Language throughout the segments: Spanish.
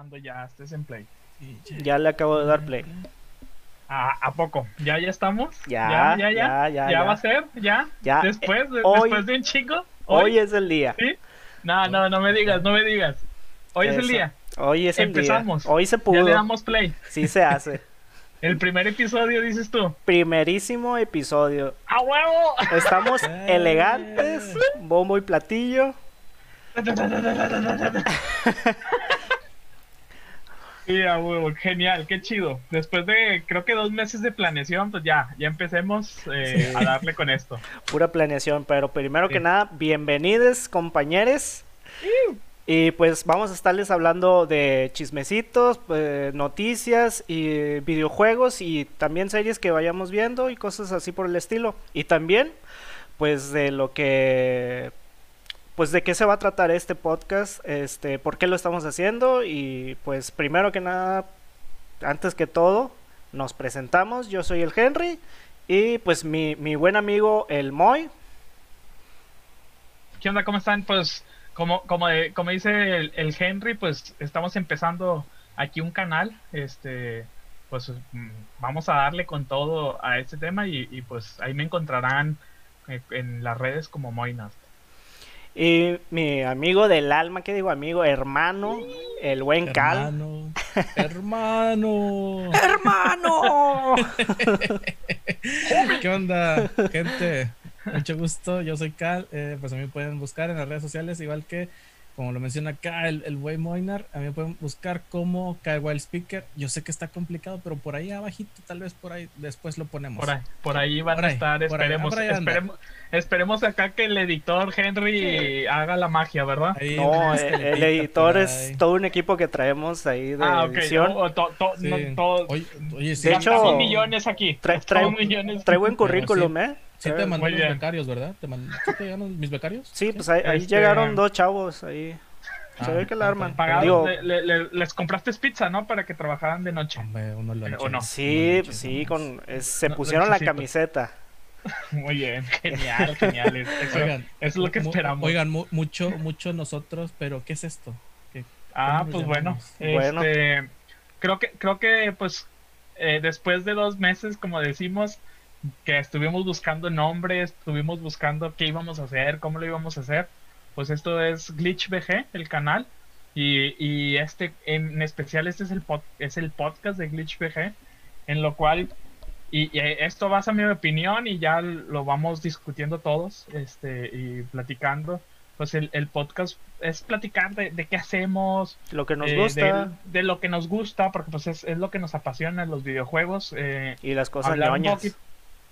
cuando ya estés en play. Ya le acabo de dar play. ¿A, a poco? ¿Ya ya estamos? Ya, ya, ya. ya, ya, ya. va a ser? ¿Ya? Ya. ¿Después, de- Hoy- después de un chico? Hoy es el día. ¿Sí? No, no, no me digas, no me digas. Hoy es el día. Hoy es el Empezamos. día. Hoy se Ya pudo. le damos play. Sí se hace. El primer episodio, dices tú. Primerísimo episodio. ¡A huevo! Estamos Eh. elegantes, bombo y platillo. Sí, a huevo, genial, qué chido. Después de, creo que dos meses de planeación, pues ya, ya empecemos eh, Sí. a darle con esto. Pura planeación, pero primero Sí. que nada, bienvenidos compañeros. Y pues vamos a estarles hablando de chismecitos, eh, noticias y videojuegos y también series que vayamos viendo y cosas así por el estilo. Y también pues de lo que pues de qué se va a tratar este podcast, este, por qué lo estamos haciendo y pues primero que nada, antes que todo, nos presentamos, yo soy el Henry y pues mi, mi buen amigo el Moy, ¿Qué onda? ¿Cómo están? Pues, como, como, de- como dice el, Henry, pues estamos empezando aquí un canal. Este, pues vamos a darle con todo a este tema y, pues ahí me encontrarán eh, en las redes como Moinast. Y mi amigo del alma, ¿qué digo amigo? Hermano, el buen Cal. Hermano. Hermano. ¡Hermano! ¿Qué onda, gente? Mucho gusto, yo soy Cal. eh, pues a mí pueden buscar en las redes sociales, igual que, como lo menciona acá el, el güey Moinar, a mí me pueden buscar como Kai Wild Speaker. Yo sé que está complicado, pero por ahí abajito, tal vez por ahí después lo ponemos. Por ahí, por ahí van Por a ahí, estar, esperemos, ahí esperemos, esperemos acá que el editor Henry haga la magia, ¿verdad? Ahí No, una el, el editor es todo un equipo que traemos ahí de Ah, edición. o- o to- to- Sí. no, todo- Oye, oye, sí, De hecho, millones aquí. trae- gastamos trae- millones. Trae buen currículum, sí. ¿eh? Sí te Trae- mandó bien. becarios, ¿verdad? ¿Te ¿Sí te llegaron mis becarios? Sí, pues ahí, ahí Este- llegaron dos chavos ahí. Se Ah, ve que la arman. Pagados, Digo, le- le- le- les compraste pizza, ¿no? Para que trabajaran de noche. Hombre, uno lo ¿O no? sí, pues sí, con, es- se No, pusieron la camiseta. Muy bien, genial, genial. Es- Eso, Oigan, eso es lo que esperamos. Oigan, mu- mucho, mucho nosotros, pero ¿qué es esto? ¿Qué- ah, ¿cómo pues bueno, llamamos? Bueno. este, creo que, creo que, pues, eh, después de dos meses, como decimos, que estuvimos buscando nombres, estuvimos buscando qué íbamos a hacer, cómo lo íbamos a hacer, pues esto es Glitch BG, el canal, y, y este, en especial, este es el, pod- es el podcast de Glitch BG, en lo cual Y, y esto basa mi opinión y ya lo vamos discutiendo todos este, y platicando. Pues el, el podcast es platicar de, de qué hacemos, Lo que nos eh, gusta De, de lo que nos gusta, porque pues es, es lo que nos apasiona en los videojuegos. eh, y las cosas ñoñas.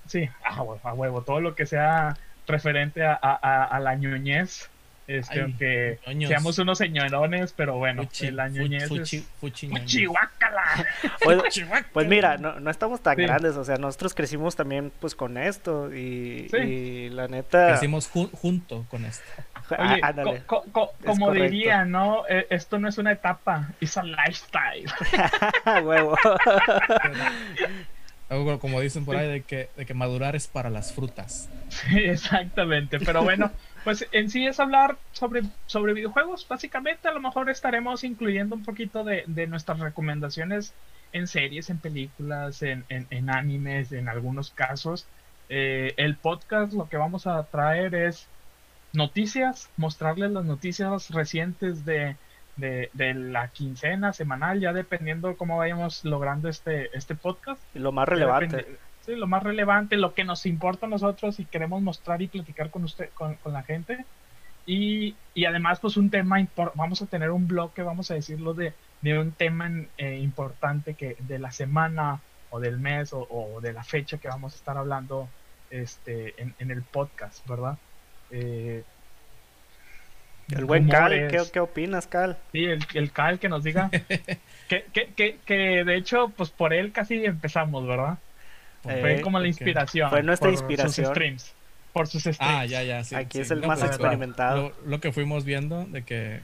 Sí, a huevo, a huevo, todo lo que sea referente a, a, a- a la ñoñez. Este, Ay, aunque ñoños. seamos unos señorones, pero bueno, Fuchi, la ñoñez fuchi. Pues, pues mira, no, no estamos tan Sí. grandes, o sea, nosotros crecimos también pues con esto y, Sí. y la neta... Crecimos ju- junto con esto. Ah, Oye, ándale. co- co- co- Es como correcto. diría, ¿no? Eh, Esto no es una etapa, es a lifestyle. Huevo. Algo como dicen por ahí de que, de que madurar es para las frutas. Sí, exactamente. Pero bueno, pues en sí es hablar sobre, sobre videojuegos. Básicamente, a lo mejor estaremos incluyendo un poquito de, de nuestras recomendaciones en series, en películas, en, en, en animes, en algunos casos. Eh, el podcast lo que vamos a traer es noticias, mostrarles las noticias recientes de, de, de la quincena semanal, ya dependiendo cómo vayamos logrando este, este podcast. Lo más relevante. sí, lo más relevante, lo que nos importa a nosotros y queremos mostrar y platicar con usted, con, con la gente. Y, y además, pues un tema, vamos a tener un bloque, vamos a decirlo, de, de un tema eh, importante que de la semana o del mes o, o de la fecha que vamos a estar hablando este, en, en el podcast, ¿verdad? Eh, El buen Cal. ¿qué, qué opinas, Cal? Sí, el, el Cal que nos diga. que, que, que, que de hecho, pues por él casi empezamos, ¿verdad? Fue Eh, como la inspiración. Fue nuestra por inspiración. Sus streams. Por sus streams. Ah, ya, ya, sí. Aquí sí. es el No, más pues, experimentado. Lo, lo que fuimos viendo de que.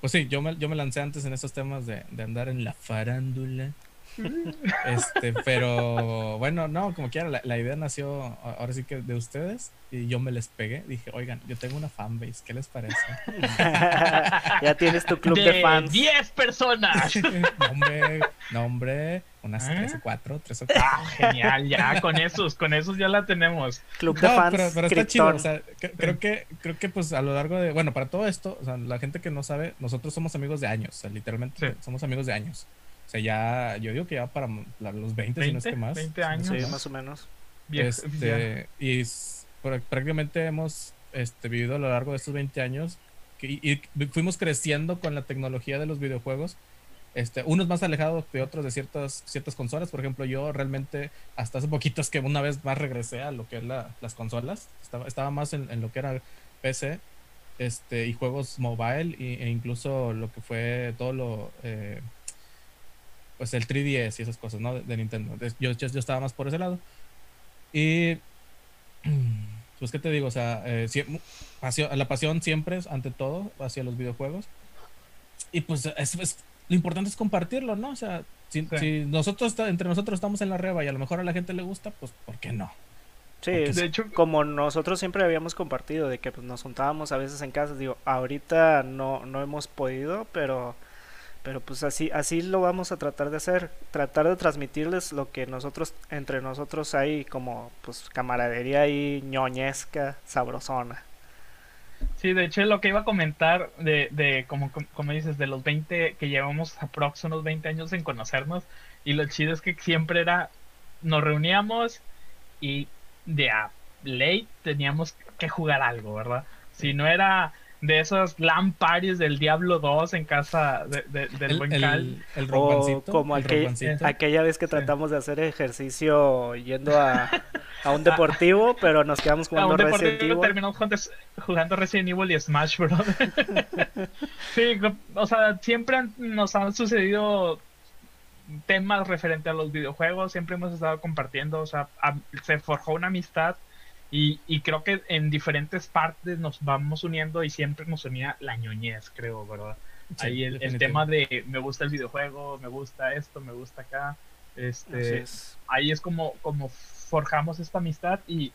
Pues sí, yo me, yo me lancé antes en esos temas de, de andar en la farándula. Este, pero bueno, no, como quiera, la, la, idea nació ahora sí que de ustedes y yo me les pegué. Dije, oigan, yo tengo una fanbase, ¿qué les parece? ya tienes tu club de, fans. 10 personas. nombre, nombre, unas 3 o 4, 3 o 4. Ah, genial, ya con esos, con esos ya la tenemos. Club de fans. Pero, pero está chido, o sea, creo que, creo que pues a lo largo de, bueno, para todo esto, o sea, la gente que no sabe, nosotros somos amigos de años, o sea, literalmente sí. somos amigos de años. O sea, ya, yo digo que ya para los 20, 20 si no es que más. 20 años. Sí, más o menos. Bien, este, y prácticamente hemos este, vivido a lo largo de estos 20 años que, y fuimos creciendo con la tecnología de los videojuegos. Este, unos más alejados que otros de ciertas, ciertas consolas. Por ejemplo, yo realmente hasta hace poquito es que una vez más regresé a lo que es la, las consolas. Estaba, estaba más en, en, lo que era PC este, y juegos mobile y, e incluso lo que fue todo lo... Eh, pues el 3DS y esas cosas, ¿no? De, de Nintendo. Yo, yo, yo, estaba más por ese lado. Y pues qué te digo, o sea, eh, pasión, la pasión siempre es ante todo hacia los videojuegos. Y pues es, es, lo importante es compartirlo, ¿no? O sea, si, sí. si nosotros entre nosotros estamos en la reba y a lo mejor a la gente le gusta, pues ¿por qué no? Sí, de hecho, como nosotros siempre habíamos compartido de que pues, nos juntábamos a veces en casa, digo, ahorita no, no hemos podido, pero pero pues así así lo vamos a tratar de hacer tratar de transmitirles lo que nosotros entre nosotros hay como pues camaradería y ñoñesca sabrosona. Sí de hecho lo que iba a comentar de, de como, como dices de los 20 que llevamos aprox unos 20 años en conocernos y lo chido es que siempre era nos reuníamos y de a ley teníamos que jugar algo verdad si no era de esos LAN parties del Diablo 2 en casa de, de, del el, buen el, Cal. El o como aquel, aquella vez que tratamos sí. de hacer ejercicio yendo a, a, un deportivo, pero nos quedamos jugando a un Resident Evil. Terminamos jugando Resident Evil y Smash Bros. sí, o sea, siempre nos han sucedido temas referente a los videojuegos, siempre hemos estado compartiendo, o sea, a, se forjó una amistad y, y, creo que en diferentes partes nos vamos uniendo y siempre nos unía la ñoñez, creo, ¿verdad? Sí, Ahí el, el, tema de me gusta el videojuego, me gusta esto, me gusta acá. Este, es. Ahí es como, como forjamos esta amistad y,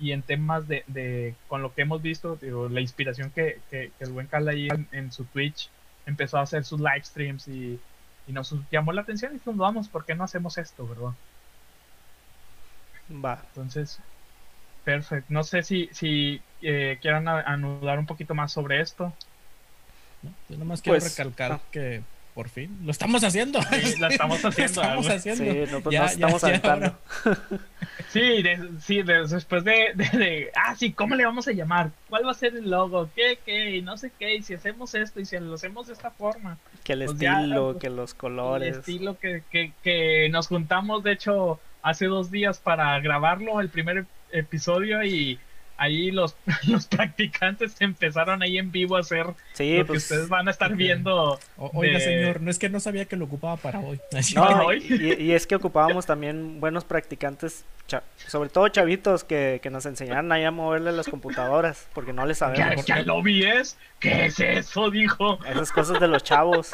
y en temas de, de, con lo que hemos visto, digo, la inspiración que, que, que el buen Cal ahí en, en, su Twitch empezó a hacer sus live streams y, y nos llamó la atención y dijimos, vamos, ¿por qué no hacemos esto, verdad? Va. Entonces, Perfecto. No sé si, si eh, quieran anudar un poquito más sobre esto. No, yo nomás quiero pues, recalcar no. que por fin lo estamos haciendo. Sí, lo estamos haciendo. lo estamos haciendo. Sí, no, pues ya, nos estamos ya, ya sí, de, sí de, después de, de, de, ah, sí, ¿cómo le vamos a llamar? ¿Cuál va a ser el logo? ¿Qué, qué? No sé qué. Y si hacemos esto y si lo hacemos de esta forma. Que el pues estilo, ya, que los colores. El estilo que, que, que nos juntamos, de hecho, hace dos días para grabarlo, el primer episodio y ahí los, los practicantes empezaron ahí en vivo a hacer sí, lo pues, que ustedes van a estar viendo. O, oiga, de... señor, no es que no sabía que lo ocupaba para hoy. No, y, y, es que ocupábamos también buenos practicantes, sobre todo chavitos que, que nos enseñaran ahí a moverle las computadoras, porque no les sabemos. ¿Ya, ya lo vi es? ¿Qué es eso? Dijo. Esas cosas de los chavos.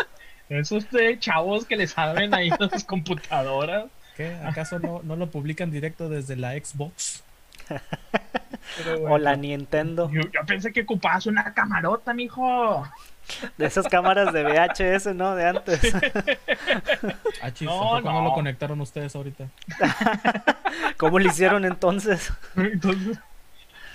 Esos de chavos que le saben ahí las computadoras. ¿Qué? ¿Acaso no, no lo publican directo desde la Xbox? Bueno, o la Nintendo. Yo, yo, pensé que ocupabas una camarota, mijo. De esas cámaras de VHS, ¿no? De antes. ah, chis, no, no. lo conectaron ustedes ahorita? ¿Cómo lo hicieron entonces? entonces?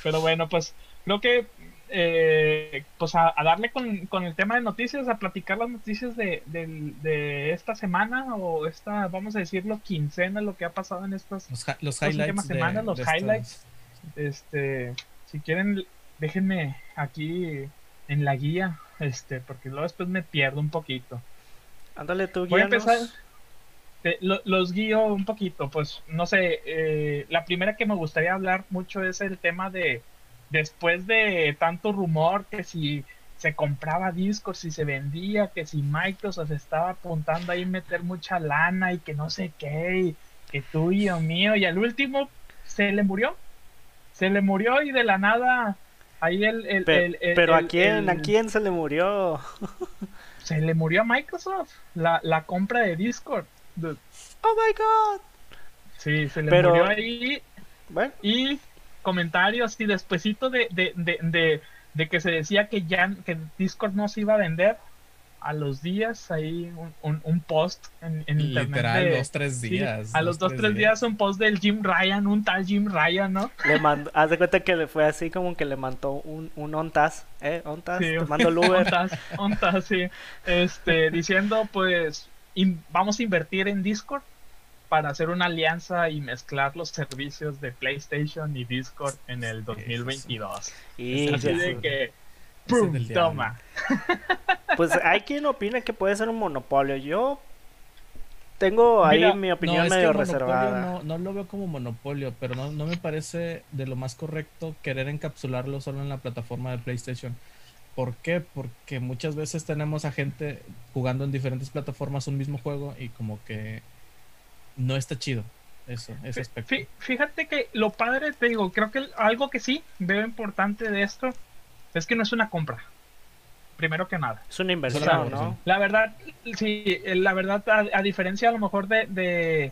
Pero bueno, pues creo que eh, pues a, a darle con, con, el tema de noticias, a platicar las noticias de, de, de, esta semana o esta, vamos a decirlo, quincena, lo que ha pasado en estas los, los highlights semanas, los highlights. Este, si quieren, déjenme aquí en la guía, este, porque luego después me pierdo un poquito. Ándale tú, Voy a empezar. Te, lo, los guío un poquito, pues no sé, eh, la primera que me gustaría hablar mucho es el tema de después de tanto rumor que si se compraba discos, si se vendía, que si Microsoft estaba apuntando ahí meter mucha lana y que no sé qué, y que tuyo mío, y al último se le murió, se le murió y de la nada ahí el... el, pero, el, el pero a quién, a quién se le murió? se le murió a Microsoft la, la compra de Discord. Dude. Oh my god. Sí, se le Pero- murió ahí. Bueno, Y comentarios y despuesito de, de, de, de, de que se decía que ya que Discord no se iba a vender, a los días ahí un, un, un post en, en internet. Literal, de- dos, tres sí, días. a los dos, tres días un post del Jim Ryan, un tal Jim Ryan, ¿no? le mandó, haz de cuenta que le fue así como que le mandó un, un ontas, ¿eh? Ontas, Sí, te mando el Uber. Ontas, ontas, sí. Este, diciendo, pues, in- vamos a invertir en Discord para hacer una alianza y mezclar los servicios de PlayStation y Discord en el 2022. Y Así de que, ¡pum! toma. Pues hay quien opina que puede ser un monopolio. Yo tengo ahí Mira, mi opinión medio reservada. No, no lo veo como monopolio, pero no, no me parece de lo más correcto querer encapsularlo solo en la plataforma de PlayStation. ¿Por qué? Porque muchas veces tenemos a gente jugando en diferentes plataformas un mismo juego y como que no está chido eso, ese aspecto. Fí- Fíjate que lo padre, te digo, creo que algo que sí veo importante de esto es que no es una compra. Primero que nada. Es una inversión, ¿no? La verdad, sí, la verdad, a, a diferencia a lo mejor de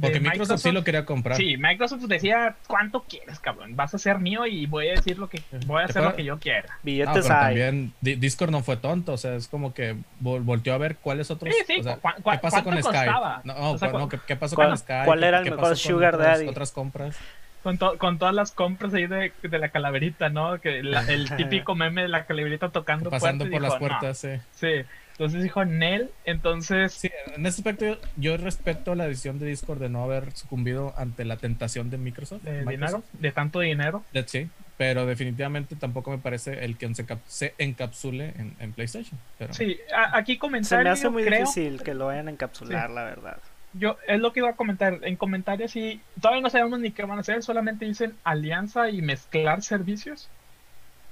Porque Microsoft, sí lo quería comprar. Sí, Microsoft decía, ¿cuánto quieres, cabrón? Vas a ser mío y voy a decir lo que voy a ¿Te hacer lo que yo quiera. No, Billetes pero hay. también Di- Discord no fue tonto, o sea, es como que vol- volteó a ver cuáles otros. Sí, sí, o sea, cu- cu- ¿Qué pasó con ¿cuánto Skype? No, O sea, cu- no, ¿qué, qué pasó ¿Cuál- con Skype? cuál era el ¿Qué mejor pasó con Sugar otras- Daddy? Otras compras. Con, to- con todas las compras ahí de, de la calaverita, ¿no? Que la- el típico meme de la calaverita tocando Pasando puertas por las "No". puertas, sí. Sí, entonces dijo Nel, entonces Sí, en ese aspecto yo, yo respeto la decisión de Discord de no haber sucumbido ante la tentación de Microsoft. de dinero, de tanto dinero. Sí, pero definitivamente tampoco me parece el que se, cap- se encapsule en, en PlayStation. Pero Sí, a- aquí Se comentario, me hace muy creo, difícil que lo vayan a encapsular, la verdad. yo es lo que iba a comentar, en comentarios sí, todavía no sabemos ni qué van a hacer, solamente dicen alianza y mezclar servicios.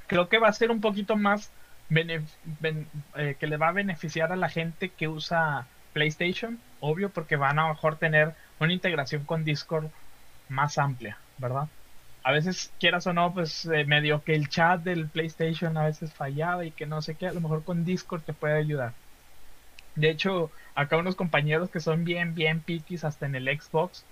Creo que va a ser un poquito más eh, que le va a beneficiar a la gente que usa PlayStation, obvio, porque van a mejor tener una integración con Discord más amplia, ¿verdad? A veces, quieras o no, pues eh, medio que el chat del PlayStation a veces fallaba y que no sé qué, a lo mejor con Discord te puede ayudar. De hecho, acá unos compañeros que son bien, bien piquis hasta en el Xbox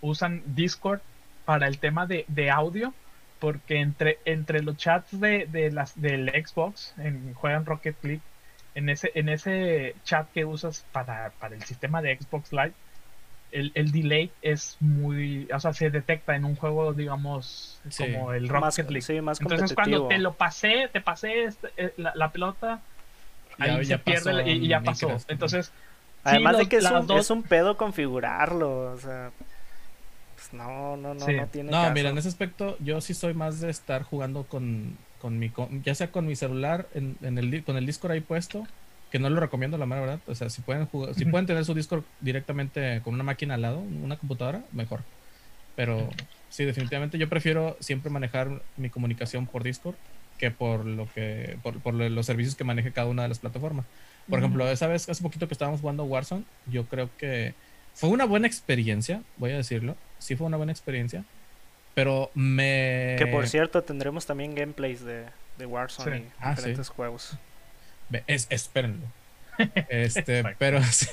usan Discord para el tema de, de audio, porque entre, entre los chats de, de las, del Xbox, en, juegan Rocket League, en ese, en ese chat que usas para, para el sistema de Xbox Live, el, el delay es muy, o sea, se detecta en un juego, digamos, Sí. como el Más, Rocket League. sí, más Entonces cuando te lo pasé, te pasé este, eh, la, la pelota, ahí Ya- se ya pierde y, y ya pasó. Entonces, Además sí, de que es un, dos- es un pedo configurarlo, o sea, pues no, no, no, Sí. no tiene No, caso. mira, en ese aspecto yo sí soy más de estar jugando con, con mi, con- ya sea con mi celular, en, en el, con el Discord ahí puesto, que no lo recomiendo la mera verdad, o sea, si pueden jugar, si pueden tener su Discord directamente con una máquina al lado, una computadora, mejor. Pero sí, definitivamente yo prefiero siempre manejar mi comunicación por Discord que por lo que, por, por lo- los servicios que maneje cada una de las plataformas. Por ejemplo, esa vez, hace poquito que estábamos jugando Warzone, yo creo que fue una buena experiencia, voy a decirlo. Sí fue una buena experiencia. Pero me... Que por cierto, tendremos también gameplays de, de Warzone Sí. y Ah, sí. diferentes juegos. Es, espérenlo. Este, pero sí.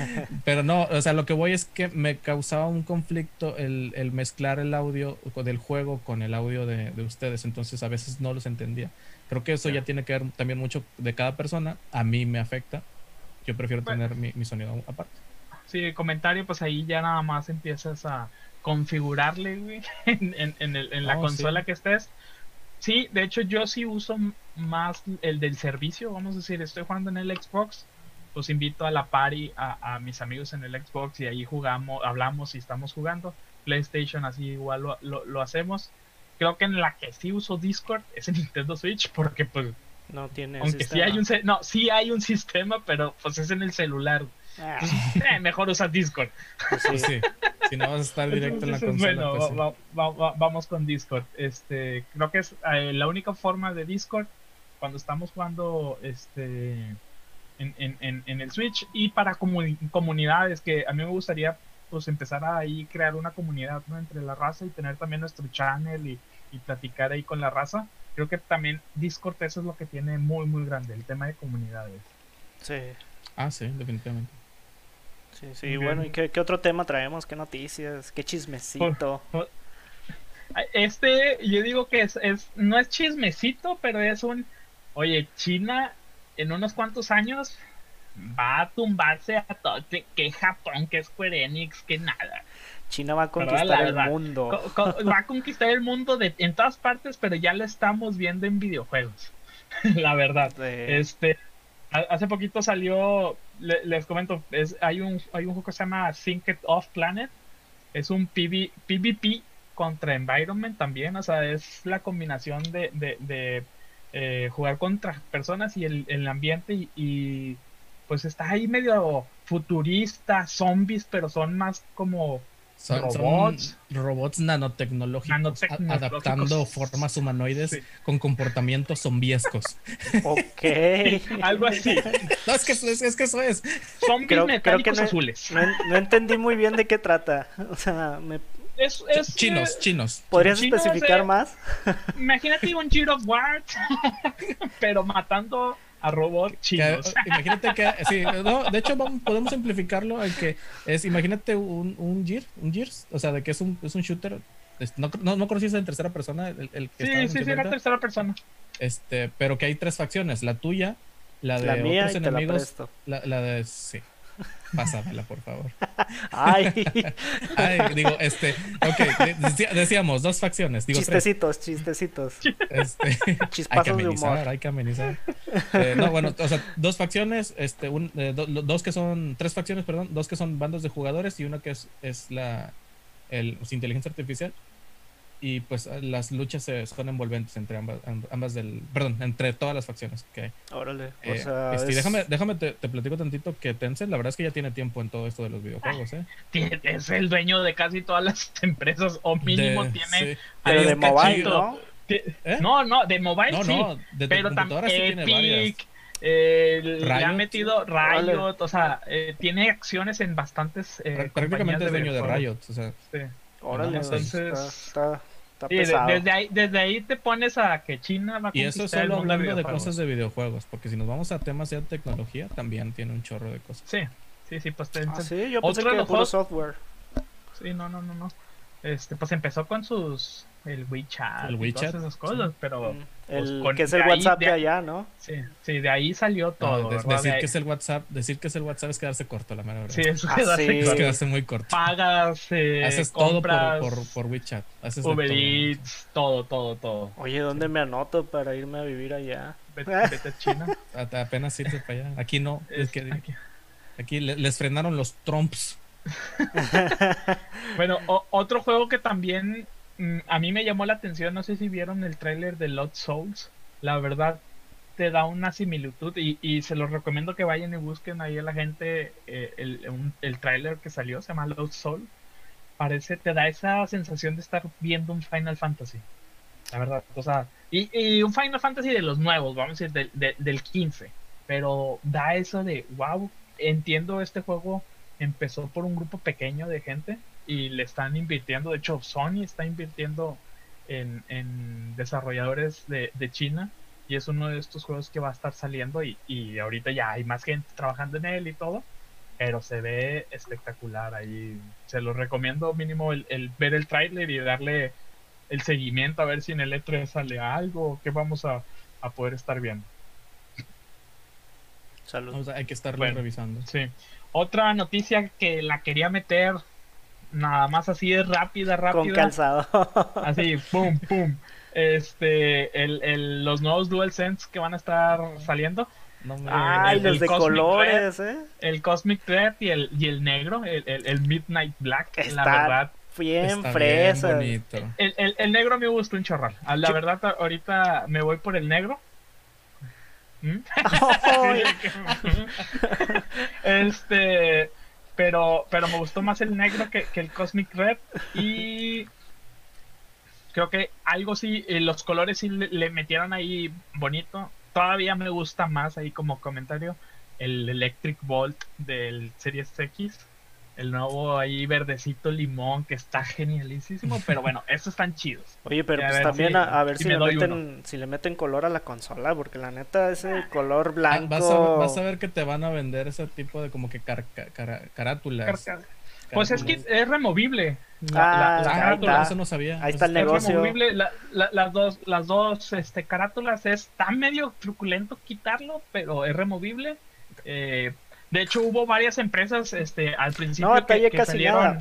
Pero no, o sea, lo que voy es que me causaba un conflicto el, el mezclar el audio del juego con el audio de, de ustedes. Entonces a veces no los entendía. Creo que eso ya tiene que ver también mucho de cada persona. A mí me afecta. Yo prefiero Bueno. tener mi, mi sonido aparte. Sí, comentario, pues ahí ya nada más empiezas a configurarle, güey, en, en- en el- en la Oh, consola sí. que estés. Sí, de hecho yo sí uso más el del servicio, vamos a decir, estoy jugando en el Xbox, pues invito a la party a, a mis amigos en el Xbox y ahí jugamos, hablamos y estamos jugando. PlayStation así igual lo, lo- lo hacemos. Creo que en la que sí uso Discord es en Nintendo Switch, porque pues, No tiene aunque sí sistema. hay un, no, sí hay un sistema, pero pues es en el celular. Ah, eh, mejor usar Discord. pues sí. Sí, si no vas a estar directo en la consola. bueno, pues sí. va- va- va- vamos con Discord. Este, creo que es eh, la única forma de Discord cuando estamos jugando este en, en- en- en el Switch y para comuni- comunidades que a mí me gustaría pues empezar a ahí crear una comunidad ¿no? entre la raza y tener también nuestro channel y, y platicar ahí con la raza. Creo que también Discord eso es lo que tiene muy muy grande, el tema de comunidades. Sí. Ah, sí, definitivamente. Sí, sí, bueno, ¿y qué, qué, otro tema traemos? ¿Qué noticias? ¿Qué chismecito? Este, yo digo que es, es, no es chismecito, pero es un, oye, China en unos cuantos años va a tumbarse a todo, que, Japón, que Square Enix, que nada. China va a conquistar el mundo. va a conquistar el mundo de, en todas partes, pero ya lo estamos viendo en videojuegos. la verdad. Este, hace poquito salió, les comento, es, hay, un, hay un juego que se llama Synced Off Planet. Es un PvP contra Environment también, o sea, es la combinación de, de, eh, jugar contra personas y el, el ambiente y, pues está ahí medio futurista, zombies, pero son más como robots. robots nanotecnológicos, adaptando formas humanoides con comportamientos zombiescos. ok. Algo así. No, es que, es, que eso es. Zombies creo, metálicos azules. No, entendí muy bien de qué trata. O sea, me... Es, chinos, chinos. ¿Podrías especificar más? Imagínate un Gear of War, pero matando a robots chinos. imagínate que, sí, no, de hecho podemos simplificarlo en que es, imagínate un, un Gear, un Gears, o sea, de que es un, es un shooter, no, no, no conociste en tercera persona el, el que Sí, sí, sí, era tercera persona. Este, pero que hay tres facciones, la tuya, la de la mía otros y enemigos, la, la, de, sí, Pásamela, por favor. Ay. Ay, digo, este, ok, decíamos, dos facciones. Digo, chistecitos, chistecitos. Este, hay que amenizar, hay que amenizar. Eh, no, bueno, o sea, dos facciones, este, un, eh, dos que son, tres facciones, perdón, dos que son bandos de jugadores y una que es, es la, el, pues, inteligencia artificial y pues las luchas son envolventes entre ambas, ambas del, perdón, entre todas las facciones que hay. Órale, o eh, sea, este, déjame, déjame te, platico tantito que Tencent la verdad es que ya tiene tiempo en todo esto de los videojuegos, ¿eh? Es el dueño de casi todas las empresas o mínimo tiene pero de mobile, ¿no? ¿Eh? No, no, de mobile no, sí, no, de, pero también Epic, eh, le ha metido Riot, o sea, eh, tiene acciones en bastantes eh, prácticamente es dueño de, Riot, o sea, sí. Órale, entonces está, desde, ahí, desde ahí te pones a que China va a Y eso solo hablando de, cosas de videojuegos, porque si nos vamos a temas de tecnología, también tiene un chorro de cosas. Sí, sí, sí, pues ah, sí, yo pensé que puro software. Sí, no, no, no, no. Este, pues empezó con sus el WeChat, el WeChat, todas esas cosas, pero mm. pues, el, que es el WhatsApp de, allá, ¿no? Sí, sí, de ahí salió todo. decir que es el WhatsApp, decir que es el WhatsApp es quedarse corto, la mera verdad. Sí, es ah, quedarse, es quedarse muy corto. Pagas, eh, haces compras, todo por, por, WeChat, haces Uber Eats, todo, todo, todo. Oye, ¿dónde me anoto para irme a vivir allá? Vete, vete a China. Apenas irse para allá. Aquí no, es, que aquí, aquí les frenaron los trumps. bueno, otro juego que también a mí me llamó la atención, no sé si vieron el tráiler de Lost Souls. La verdad, te da una similitud y, y, se los recomiendo que vayan y busquen ahí a la gente eh, el, el tráiler que salió, se llama Lost Soul. Parece, te da esa sensación de estar viendo un Final Fantasy. La verdad, o sea, y, y un Final Fantasy de los nuevos, vamos a decir, del 15. Pero da eso de, wow, entiendo este juego empezó por un grupo pequeño de gente y le están invirtiendo, de hecho Sony está invirtiendo en, desarrolladores de, China y es uno de estos juegos que va a estar saliendo y, y, ahorita ya hay más gente trabajando en él y todo, pero se ve espectacular ahí. Se lo recomiendo mínimo el, ver el tráiler y darle el seguimiento a ver si en el E3 sale algo que vamos a, poder estar viendo. Saludos. hay que estarlo revisando. Sí. Otra noticia que la quería meter nada más así de rápida, rápida. Con calzado. así, pum, pum. Este, el, el, los nuevos DualSense que van a estar saliendo. Ay, los de colores, ¿eh? El Cosmic Red y el, y el negro, el, el, Midnight Black, Está la verdad. Bien fresa. El, el, el, negro me gustó un chorral. Ah, la verdad, ahorita me voy por el negro. ¿Mm? este pero, pero me gustó más el negro que, el Cosmic Red. Y creo que algo sí, eh, los colores sí le, metieron ahí bonito. Todavía me gusta más ahí como comentario el Electric Bolt del Series X. el nuevo ahí verdecito limón que está genialísimo, pero bueno, estos están chidos. Oye, pero pues también si- a, a ver si si, me le meten, si le meten color a la consola, porque la neta ese color Ah, blanco... Vas a, vas a ver que te van a vender ese tipo de como que car- cara- carátulas. Pues es que es removible. La, Ah, la- carátula eso no sabía. Ahí está el Eso es negocio. removible. La- la- las dos, las dos este, carátulas está medio truculento quitarlo, pero es removible. Eh, de hecho, hubo varias empresas este, al principio No, que, que salieron.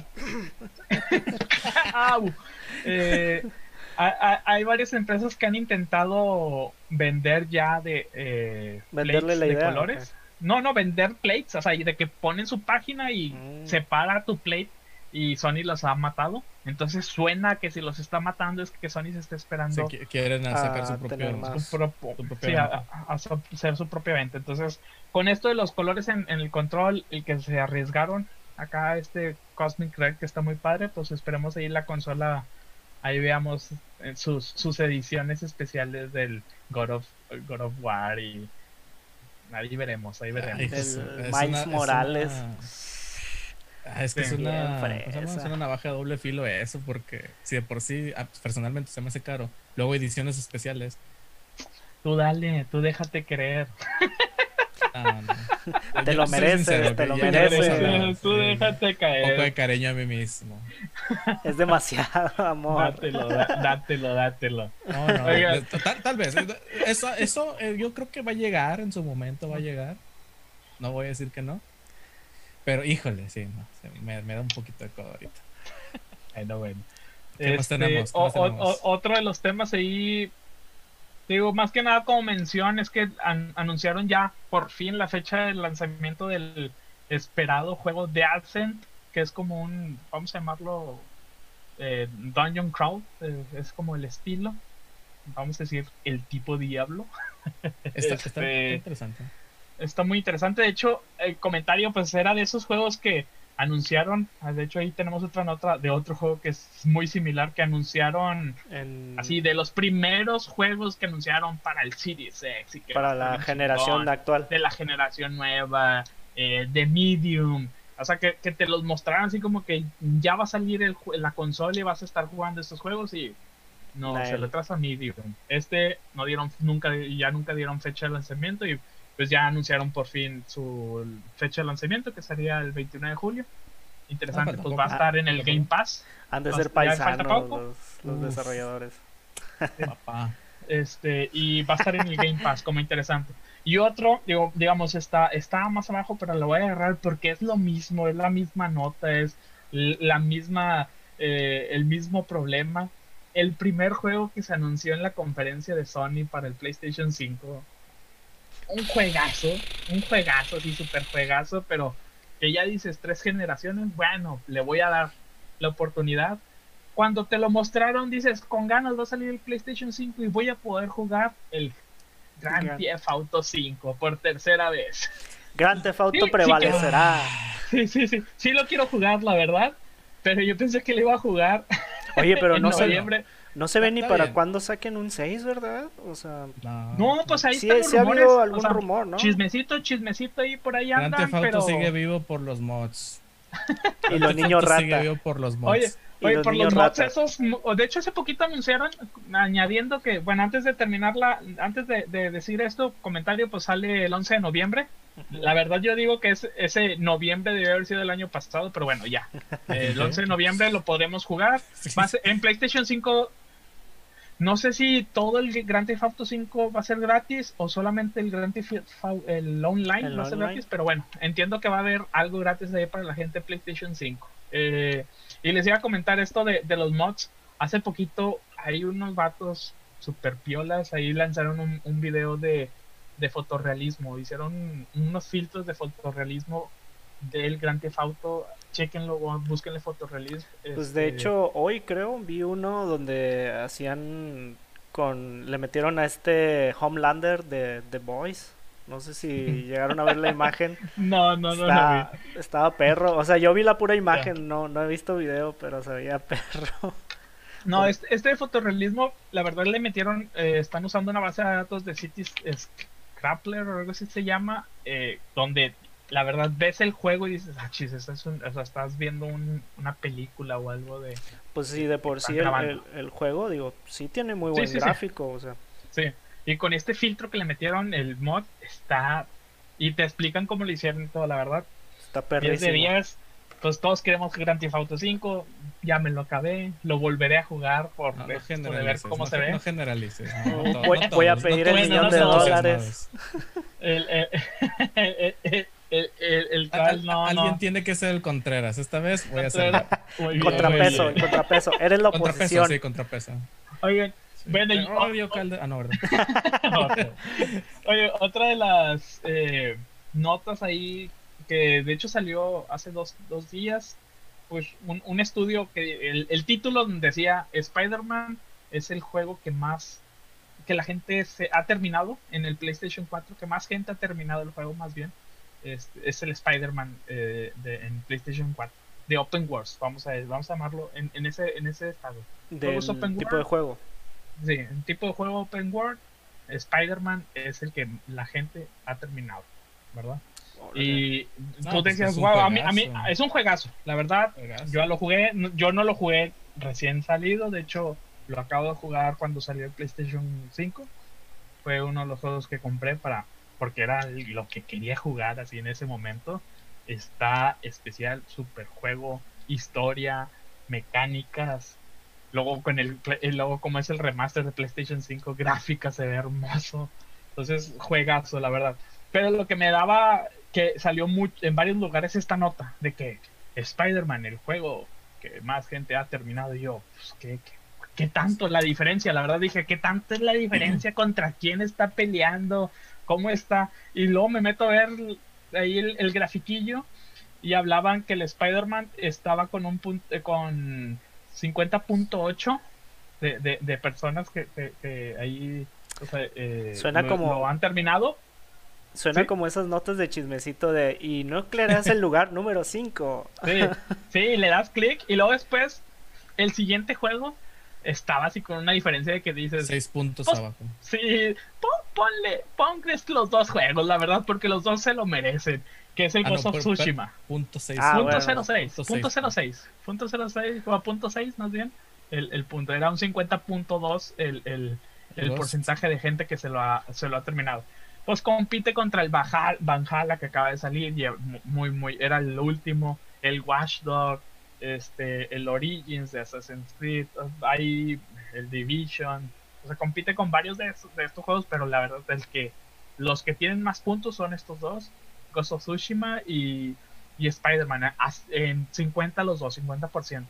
Eh, ha- hay varias empresas que han intentado vender ya de eh, Venderle la de idea, colores. No, no, vender plates, o sea, de que ponen su página y Mm. separa tu plate y Sony los ha matado. Entonces suena que si los está matando es que Sony se está esperando qui- quieren sacar Ah, su propio. más. su Su propia sí, a, a- a hacer su propia venta. Entonces, con esto de los colores en, en el control, el que se arriesgaron acá este Cosmic Red que está muy padre, pues esperemos ahí la consola, ahí veamos eh, sus, sus ediciones especiales del God of, God of War y ahí veremos, ahí veremos. Ay, El es- es Miles una- es Morales. una- Ah, es que es una, una navaja de doble filo eso, porque si de por sí ah, personalmente se me hace caro, luego ediciones especiales. Tú dale, tú déjate creer. ah, no. Te Yo lo mereces, sincero, te lo mereces. Tú sí. déjate Un poco de caer. cariño a mí mismo. Es demasiado amor. Dátelo, da- dátelo, dátelo. No, no, tal vez. eh, Eso, eso eh, yo creo que va a llegar en su momento, va a llegar. No voy a decir que no. Pero híjole, sí, no, me, me da un poquito de codo ahorita. Bueno, bueno. ¿Qué más Este, tenemos? ¿Qué o- más o- tenemos? o- otro de los temas ahí, digo, más que nada como mención, es que an- anunciaron ya por fin la fecha de lanzamiento del esperado juego de Ascent, que es como un, vamos a llamarlo, eh, Dungeon Crawl, eh, es como el estilo, vamos a decir, el tipo Diablo. Está, está este- interesante. Está muy interesante. De hecho, el comentario pues era de esos juegos que anunciaron. ah, De hecho, ahí tenemos otra nota de otro juego que es muy similar que anunciaron En- así de los primeros juegos que anunciaron para el Series X y que para la generación chingón, actual. de la generación nueva, eh, de Medium. O sea, que, que te los mostraran así como que ya va a salir el, la consola y vas a estar jugando estos juegos y no, se el- retrasa Medium. Este no dieron nunca, ya nunca dieron fecha de lanzamiento y pues ya anunciaron por fin su fecha de lanzamiento que sería el 29 de julio. Interesante, falta pues va a estar en el Game Pass. Han de ser paisanos poco. los, los desarrolladores. Papá. Este, y va a estar en el Game Pass como interesante. Y otro, digo, digamos, está, está más abajo, pero lo voy a agarrar porque es lo mismo, es la misma nota, es la misma, eh, el mismo problema. El primer juego que se anunció en la conferencia de Sony para el PlayStation 5. Un juegazo, un juegazo, así súper juegazo, pero que ya dices tres generaciones, bueno, le voy a dar la oportunidad cuando te lo mostraron, dices, con ganas va a salir el PlayStation 5 y voy a poder jugar el Grand Gran- Theft Auto 5 por tercera vez. Grand Theft Auto Sí, sí prevalecerá. Sí, sí, sí. Sí lo quiero jugar, la verdad. Pero yo pensé que le iba a jugar Oye, pero en no noviembre. no se ve ni para bien. cuándo saquen un 6, ¿verdad? O sea, No, No, pues ahí sí, están los sí ha rumores. habido o algún sea, rumor, ¿no? Chismecito, chismecito ahí por ahí Grand andan, Theft Auto pero... sigue vivo por los mods. Y los niños Auto sigue rata. vivo por los mods. Oye, Oye, los por los mods rata. esos, de hecho hace poquito anunciaron, añadiendo que, bueno, antes de terminar la, antes de, de decir esto, comentario, pues sale el 11 de noviembre. La verdad yo digo que es, ese noviembre debe haber sido el año pasado, pero bueno, ya. El 11 de noviembre lo podremos jugar. Sí. Va a ser- en PlayStation 5, no sé si todo el Grand Theft Auto 5 va a ser gratis o solamente el Grand Theft el online El va a ser gratis, pero bueno, entiendo que va a haber algo gratis ahí para la gente de PlayStation 5. Eh, y les iba a comentar esto de, de los mods. Hace poquito hay unos vatos super piolas, ahí lanzaron un, un video de, de fotorrealismo, hicieron unos filtros de fotorrealismo del Grand Theft Auto, chequenlo, búsquenle fotorrealismo. Pues de este, hecho, hoy creo vi uno donde hacían con le metieron a este Homelander de The Boys. No sé si llegaron a ver la imagen. No, no, no, no. Está- estaba perro. O sea, yo vi la pura imagen, no, no he visto video, pero se veía perro. No, este, este fotorrealismo, la verdad le metieron, eh, están usando una base de datos de Cities Scrappler o algo así se llama, eh, donde la verdad ves el juego y dices, ah, chis, es un, o sea, estás viendo un, una película o algo de... Pues sí, de por sí el, el, el, juego, digo, sí tiene muy buen Sí, sí, gráfico, o sea. Sí, y con este filtro que le metieron, el mod está... Y te explican cómo lo hicieron y todo, la verdad. Está 10 perrísimo. de 10. Pues todos queremos Grand Theft Auto 5. Ya me lo acabé. Lo volveré a jugar por, No, no esto de ver cómo no, se ve. no generalices. no, Voy- no to- voy- no voy a pedir no el millón de dólares. El, el, el, el, el, el- el Al- tal, al- no, alguien no. tiene que ser el Contreras. Esta vez voy a bien, Contrapeso, bien. contrapeso. Eres la contrapeso, oposición. sí, contrapeso. Oigan, Sí. Bueno, Calde- Ah, no, ¿verdad? Oye, otra de las eh, notas ahí que de hecho salió hace dos, dos días, pues un, un estudio que el, el título decía Spider-Man es el juego que más que la gente se ha terminado en el PlayStation 4, que más gente ha terminado el juego más bien, es, es el Spider-Man eh, de- en PlayStation 4 de Open Wars, vamos a vamos a llamarlo en, en ese en ese estado. Del Juegos open tipo world. de juego. Sí, un tipo de juego open world, Spider-Man es el que la gente ha terminado, ¿verdad? Y No, tú pues decías, es un wow, a mí, a mí es un juegazo, la verdad. Juegazo. Yo lo jugué, no- yo no lo jugué recién salido, de hecho lo acabo de jugar cuando salió el PlayStation 5. Fue uno de los juegos que compré para porque era lo que quería jugar así en ese momento. Está especial, super juego, historia, mecánicas. Luego con el, pla- y luego como es el remaster de PlayStation 5, gráfica se ve hermoso. Entonces, juegazo, la verdad. Pero lo que me daba que salió mucho en varios lugares esta nota de que Spider-Man, el juego que más gente ha terminado, y yo, pues, ¿qué, qué, qué tanto la diferencia? La verdad dije, ¿qué tanto es la diferencia contra quién está peleando? ¿Cómo está? Y luego me meto a ver ahí el, el grafiquillo y hablaban que el Spider-Man estaba con un punto, eh, con 50.8 de, de, de personas que, que- que ahí o sea, eh, Suena lo- como- lo han terminado. Suena Sí. como esas notas de chismecito de y no es el lugar número 5. Sí, sí, le das clic y luego después el siguiente juego estaba así con una diferencia de que dices, Seis puntos Pues- abajo. sí, pon- ponle, ponles los dos juegos, la verdad, porque los dos se lo merecen, que es el Ah, no, Ghost of pero- Tsushima. Punto seis. Ah, punto bueno. 06, Punto punto seis. 06, punto 06, o a punto 6 más bien, el, el punto, era un 50.2 el, el, el Ghost. porcentaje de gente que se lo ha, se lo ha terminado. Pues compite contra el Valhalla que acaba de salir, y muy, muy, era el último, el Watchdog, este, el Origins de Assassin's Creed, hay el Division, o sea, compite con varios de, estos- de estos juegos, pero la verdad es que los que tienen más puntos son estos dos, Ghost of Tsushima y, y Spider-Man, en 50 los dos, 50%.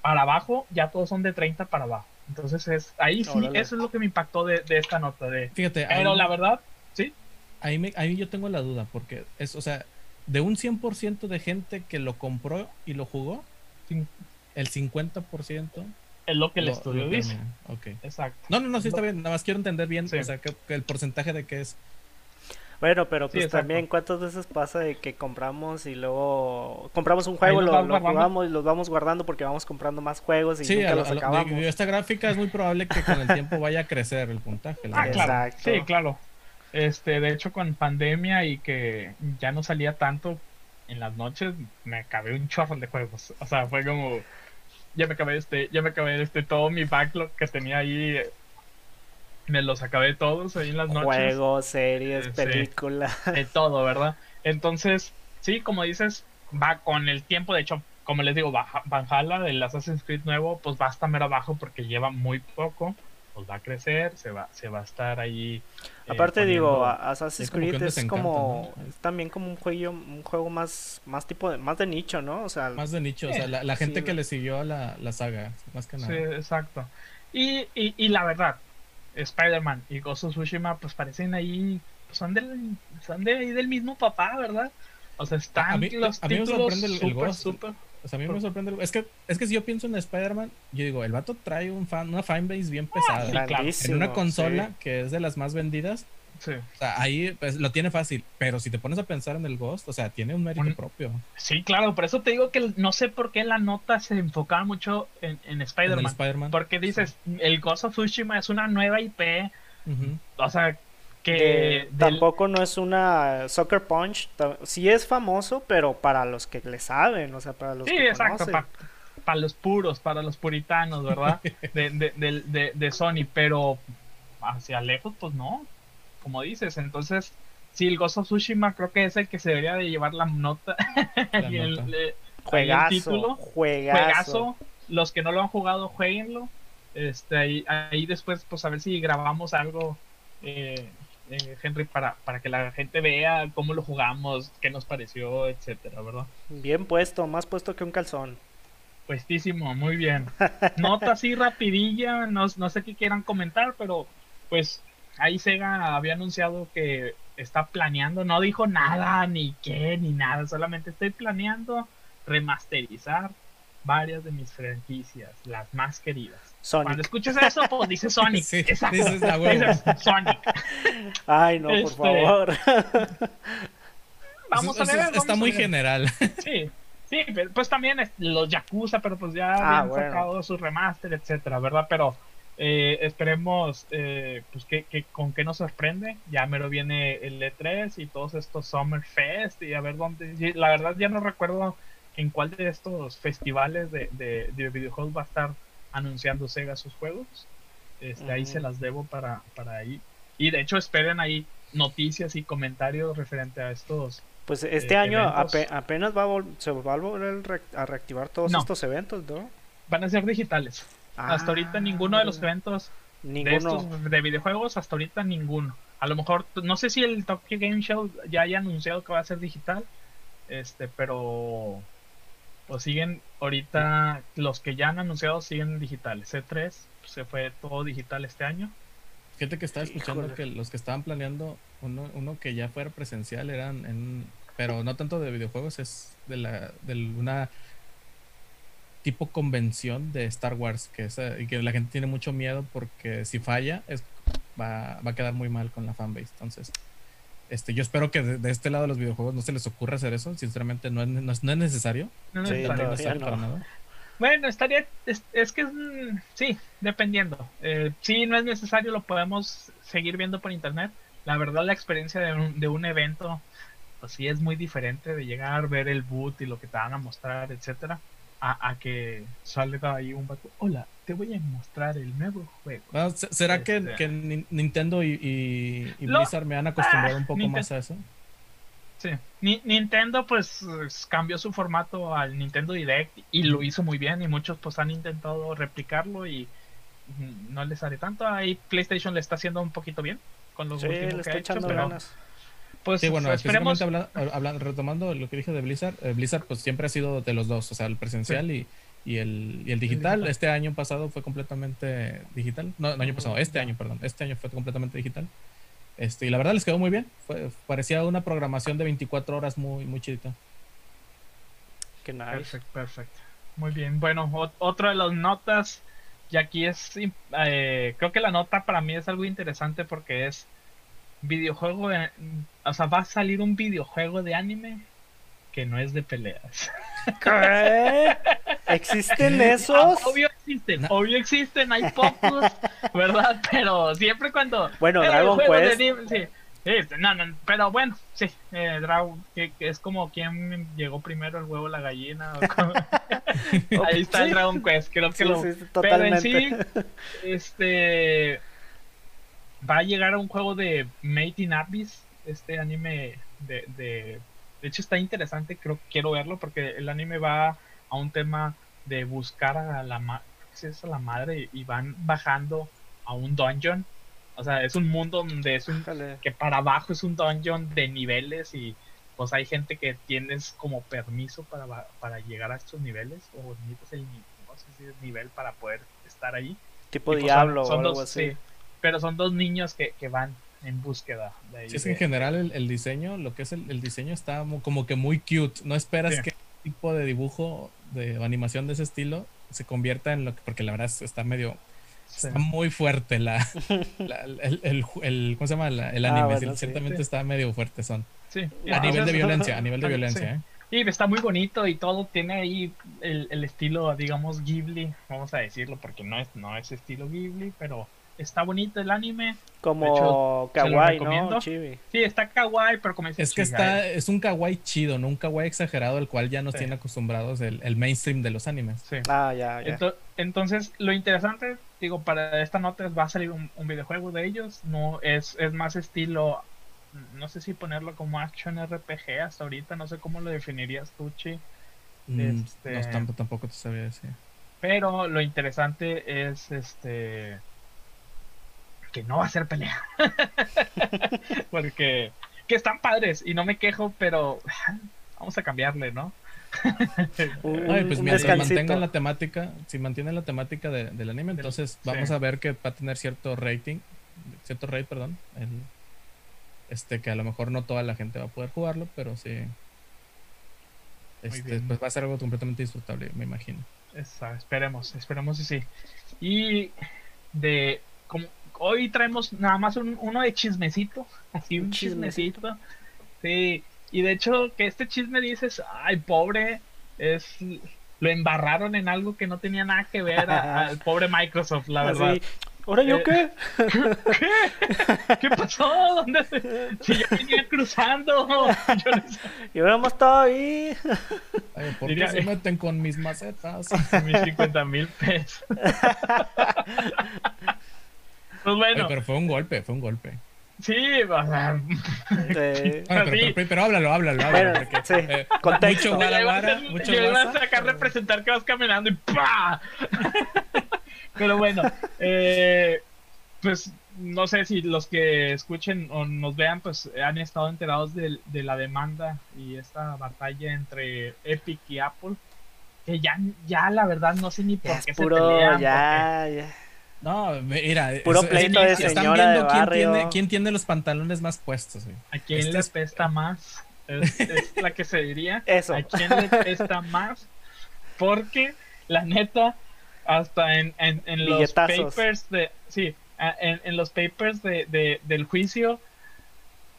Para abajo, ya todos son de 30 para abajo. Entonces, es ahí sí, Órale. eso es lo que me impactó de, de esta nota. De, Fíjate, pero ahí, la verdad, sí, ahí, me- ahí yo tengo la duda, porque es, o sea, de un 100% de gente que lo compró y lo jugó, el 50% es lo que el lo- estudio lo dice. termina. Ok. Exacto. No, no, no, sí está Lo- bien. Nada más quiero entender bien, Sí. o sea, que, que el porcentaje de que es. Bueno, pero Sí, pues exacto. también cuántas veces pasa de que compramos y luego compramos un juego, lo, lo jugamos y los vamos guardando porque vamos comprando más juegos y Sí, nunca a lo- los a acabamos. esta gráfica es muy probable que con el tiempo vaya a crecer el puntaje. la Ah, verdad. claro. Exacto. Sí, claro. Este, de hecho, con pandemia y que ya no salía tanto en las noches, me acabé un chorro de juegos. O sea, fue como, ya me acabé este, ya me acabé este, todo mi backlog que tenía ahí, me los acabé todos ahí en las noches. Juegos, series, películas. de todo, ¿verdad? Entonces, sí, como dices, va con el tiempo, de hecho, como les digo, Valhalla del Assassin's Creed nuevo, pues va a estar mero abajo porque lleva muy poco, pues va a crecer, se va, se va a estar ahí. eh, Aparte digo, poniendo- Assassin's es como que Creed es como ¿no? es también como un juego un juego más más tipo de más de nicho, ¿no? O sea, Más de nicho, o sea, Eh, la, la gente sí. que le siguió a la, la saga, más que nada. Sí, exacto. Y, y, y la verdad, Spider-Man y Ghost of Tsushima, pues parecen ahí, pues, son del, son de ahí del mismo papá, ¿verdad? O sea, están A mí- los a mí me títulos sorprende el- el súper, Ghost. súper- O sea, a mí me sorprende. Es que, es que si yo pienso en Spider-Man, yo digo, el vato trae un fan, una fanbase bien pesada. claro. grandísimo, en una consola sí. que es de las más vendidas, Sí. o sea, ahí pues, lo tiene fácil. Pero si te pones a pensar en el Ghost, o sea, tiene un mérito Un- propio. Sí, claro, por eso te digo que no sé por qué la nota se enfocaba mucho en, en Spider-Man. Porque dices, el Ghost of Tsushima es una nueva IP, o sea, que del- Tampoco no es una Soccer Punch. Sí es famoso, pero para los que le saben, o sea, para los Sí, que exacto, conocen. para los puros, para los puritanos, ¿verdad? De, de, de, de- Sony, pero hacia lejos, pues no, como dices. Entonces, sí, el Ghost of Tsushima creo que es el que se debería de llevar la nota. La y el- nota. le- Juegazo, ahí el título, juegazo. juegazo. Los que no lo han jugado, jueguenlo. Este, ahí, ahí después, pues a ver si grabamos algo, eh, eh, Henry, para, para que la gente vea cómo lo jugamos, qué nos pareció, etcétera, ¿verdad? Bien puesto, más puesto que un calzón. Puestísimo, muy bien. Nota así rapidilla, no, no sé qué quieran comentar, pero pues ahí Sega había anunciado que está planeando, no dijo nada, ni qué, ni nada, solamente estoy planeando remasterizar varias de mis franquicias, las más queridas. Cuando Sonic. escuches eso, pues dices Sonic. Sí, exacto. dices, "A huevo". Dices Sonic. Ay, no, por Este, favor. Vamos a ver. Está muy ver. general. Sí, sí, pero, pues también es- los Yakuza, pero pues ya Ah, habían bueno. sacado su remaster, etcétera, ¿verdad? Pero eh, esperemos eh, pues que, que- con qué nos sorprende. Ya mero viene el E3 y todos estos Summer Fest y a ver dónde. La verdad ya no recuerdo en cuál de estos festivales de, de, de videojuegos va a estar anunciando Sega sus juegos. Este, Ahí se las debo para, para ahí. Y de hecho esperen ahí noticias y comentarios referente a estos Pues este eh, año ape- apenas va a se va a volver a reactivar todos No. estos eventos, ¿no? van a ser digitales. hasta ahorita Ah, ninguno de los eventos de Ninguno. estos de videojuegos, hasta ahorita ninguno. A lo mejor, no sé si el Tokyo Game Show ya haya anunciado que va a ser digital, este, pero pues siguen ahorita los que ya han anunciado siguen digitales. C3 se fue todo digital este año. Fíjate que estaba escuchando Híjole. que los que estaban planeando uno, uno que ya fuera presencial eran en pero no tanto de videojuegos es de la de una tipo convención de Star Wars que es, y que la gente tiene mucho miedo porque si falla es va, va a quedar muy mal con la fanbase entonces este yo espero que de, de este lado de los videojuegos no se les ocurra hacer eso. Sinceramente no es, no es, no es necesario. No, no Sí, no para nada Bueno, estaría, es, es que es, mm, sí, dependiendo. Eh, si no es necesario, lo podemos seguir viendo por internet. La verdad, la experiencia de un, de un evento, pues sí es muy diferente de llegar, ver el boot y lo que te van a mostrar, etcétera, a, a que salga ahí un vato. Hola, te voy a mostrar el nuevo juego. Bueno, se- ¿Será que, Este- que Nin- Nintendo y, y- y Lo- Blizzard me han acostumbrado Ah, un poco Ninten- más a eso? Sí. Ni- Nintendo pues es- cambió su formato al Nintendo Direct y lo hizo muy bien y muchos pues han intentado replicarlo y no les sale tanto. Ahí PlayStation le está haciendo un poquito bien con los Sí, últimos le que está ha hecho, echando pero ganas. Pues Sí, bueno, esperemos. habla- habla- retomando lo que dije de Blizzard, eh, Blizzard pues siempre ha sido de los dos, o sea, el presencial y, y el, y el digital. digital. Este año pasado fue completamente digital. No, no año pasado, este año, perdón. Este año fue completamente digital. Este, y la verdad les quedó muy bien. Fue, parecía una programación de 24 horas muy, muy chidita. Qué nice. Perfecto, perfecto. Muy bien. Bueno, ot- otra de las notas, y aquí es, eh, creo que la nota para mí es algo interesante porque es videojuego, de- o sea, va a salir un videojuego de anime que no es de peleas. ¿Qué? ¿Existen Ah, esos? Obvio existen, No. obvio existen, hay pocos, ¿verdad? Pero siempre cuando... Bueno, Dragon de Quest. anime, sí. Sí, no, no, pero bueno, sí, eh, Dragon, que, que es como quien llegó primero el huevo la gallina. o como- Ahí está el. Dragon Quest, creo que Sí, lo... Pero en sí, este va a llegar a un juego de Made in Abyss, este anime de, de, de hecho está interesante, creo que quiero verlo porque el anime va a un tema de buscar a la ma- ¿qué es a la madre y van bajando a un dungeon. O sea, es un mundo donde es un que para abajo es un dungeon de niveles y pues hay gente que tienes como permiso para, para llegar a estos niveles o necesitas el no sé si es nivel para poder estar ahí. Tipo Y, pues, Diablo son, son o algo dos, así. sí, pero son dos niños que, que van en búsqueda de. Sí, es que en general el, el diseño, lo que es el, el diseño está como que muy cute. No esperas Sí. que un tipo de dibujo, de o animación de ese estilo, se convierta en lo que, porque la verdad es- está medio, sí. está muy fuerte la, la- el, el, el- ¿cómo se llama? La- el Ah, anime, bueno, sí, sí. ciertamente Sí. está medio fuerte son. Sí, A nivel de violencia, a nivel de Sí. violencia, ¿eh? Y está muy bonito y todo tiene ahí el, el estilo, digamos, Ghibli, vamos a decirlo, porque no es, no es estilo Ghibli, pero está bonito el anime. Como hecho, kawaii, ¿no? Chibi. Sí, está kawaii, pero como dice Es que está, es un kawaii chido, no un kawaii exagerado, el cual ya nos Sí. tiene acostumbrados el, el mainstream de los animes. sí. Ah, ya, ya. Ento- entonces, lo interesante, digo, para esta nota va a salir un, un videojuego de ellos, no es, es más estilo, no sé si ponerlo como action RPG hasta ahorita, no sé cómo lo definirías tú, Chi, Mm, Este- no, tampoco, tampoco te sabía decir. pero lo interesante es este que no va a ser pelea, porque que están padres y no me quejo, pero vamos a cambiarle, ¿no? Un, Ay, pues mientras mantengan la temática, si mantienen la temática de- del anime, entonces sí. vamos a ver que va a tener cierto rating, cierto rate, perdón, el- este que a lo mejor no toda la gente va a poder jugarlo, pero sí. Este, pues va a ser algo completamente disfrutable, me imagino. Esa, esperemos, esperemos y sí. Y de como hoy traemos nada más un- uno de chismecito, así un chismecito. chismecito. Sí, y de hecho que este chisme dices, ay, pobre, es lo embarraron en algo que no tenía nada que ver al pobre Microsoft, la verdad. Así, ¿Ahora yo Eh, qué? ¿Qué? ¿Qué pasó? ¿Dónde? Si yo venía cruzando. Yo no sé. Yo nada más estaba ahí. Ay, ¿Por Diría- qué se meten con mis macetas? Mis 50 mil pesos. Pues bueno, Ay, pero fue un golpe, fue un golpe. sí, o sea, Bueno, pero, pero, pero háblalo, háblalo, háblalo. Bueno, porque, sí, eh, contexto. mucho yo vara, iba a vara, hacer- mucho yo iba a sacar representar que vas caminando y ¡pa! Pero bueno, eh, pues no sé si los que escuchen o nos vean, pues han estado enterados de, de la demanda y esta batalla entre Epic y Apple. Que ya, ya la verdad no sé ni por ya qué es se puro, pelean. ya, ya. No, mira, Puro eso- pleito es- de están señora viendo de quién barrio. tiene, quién tiene los pantalones más puestos. güey. ¿A quién Este le es- pesta más? Es, es la que se diría. Eso. ¿A quién le pesta más? Porque, la neta, hasta en, en, en los papers de. Sí, en, en los papers de, de- del juicio,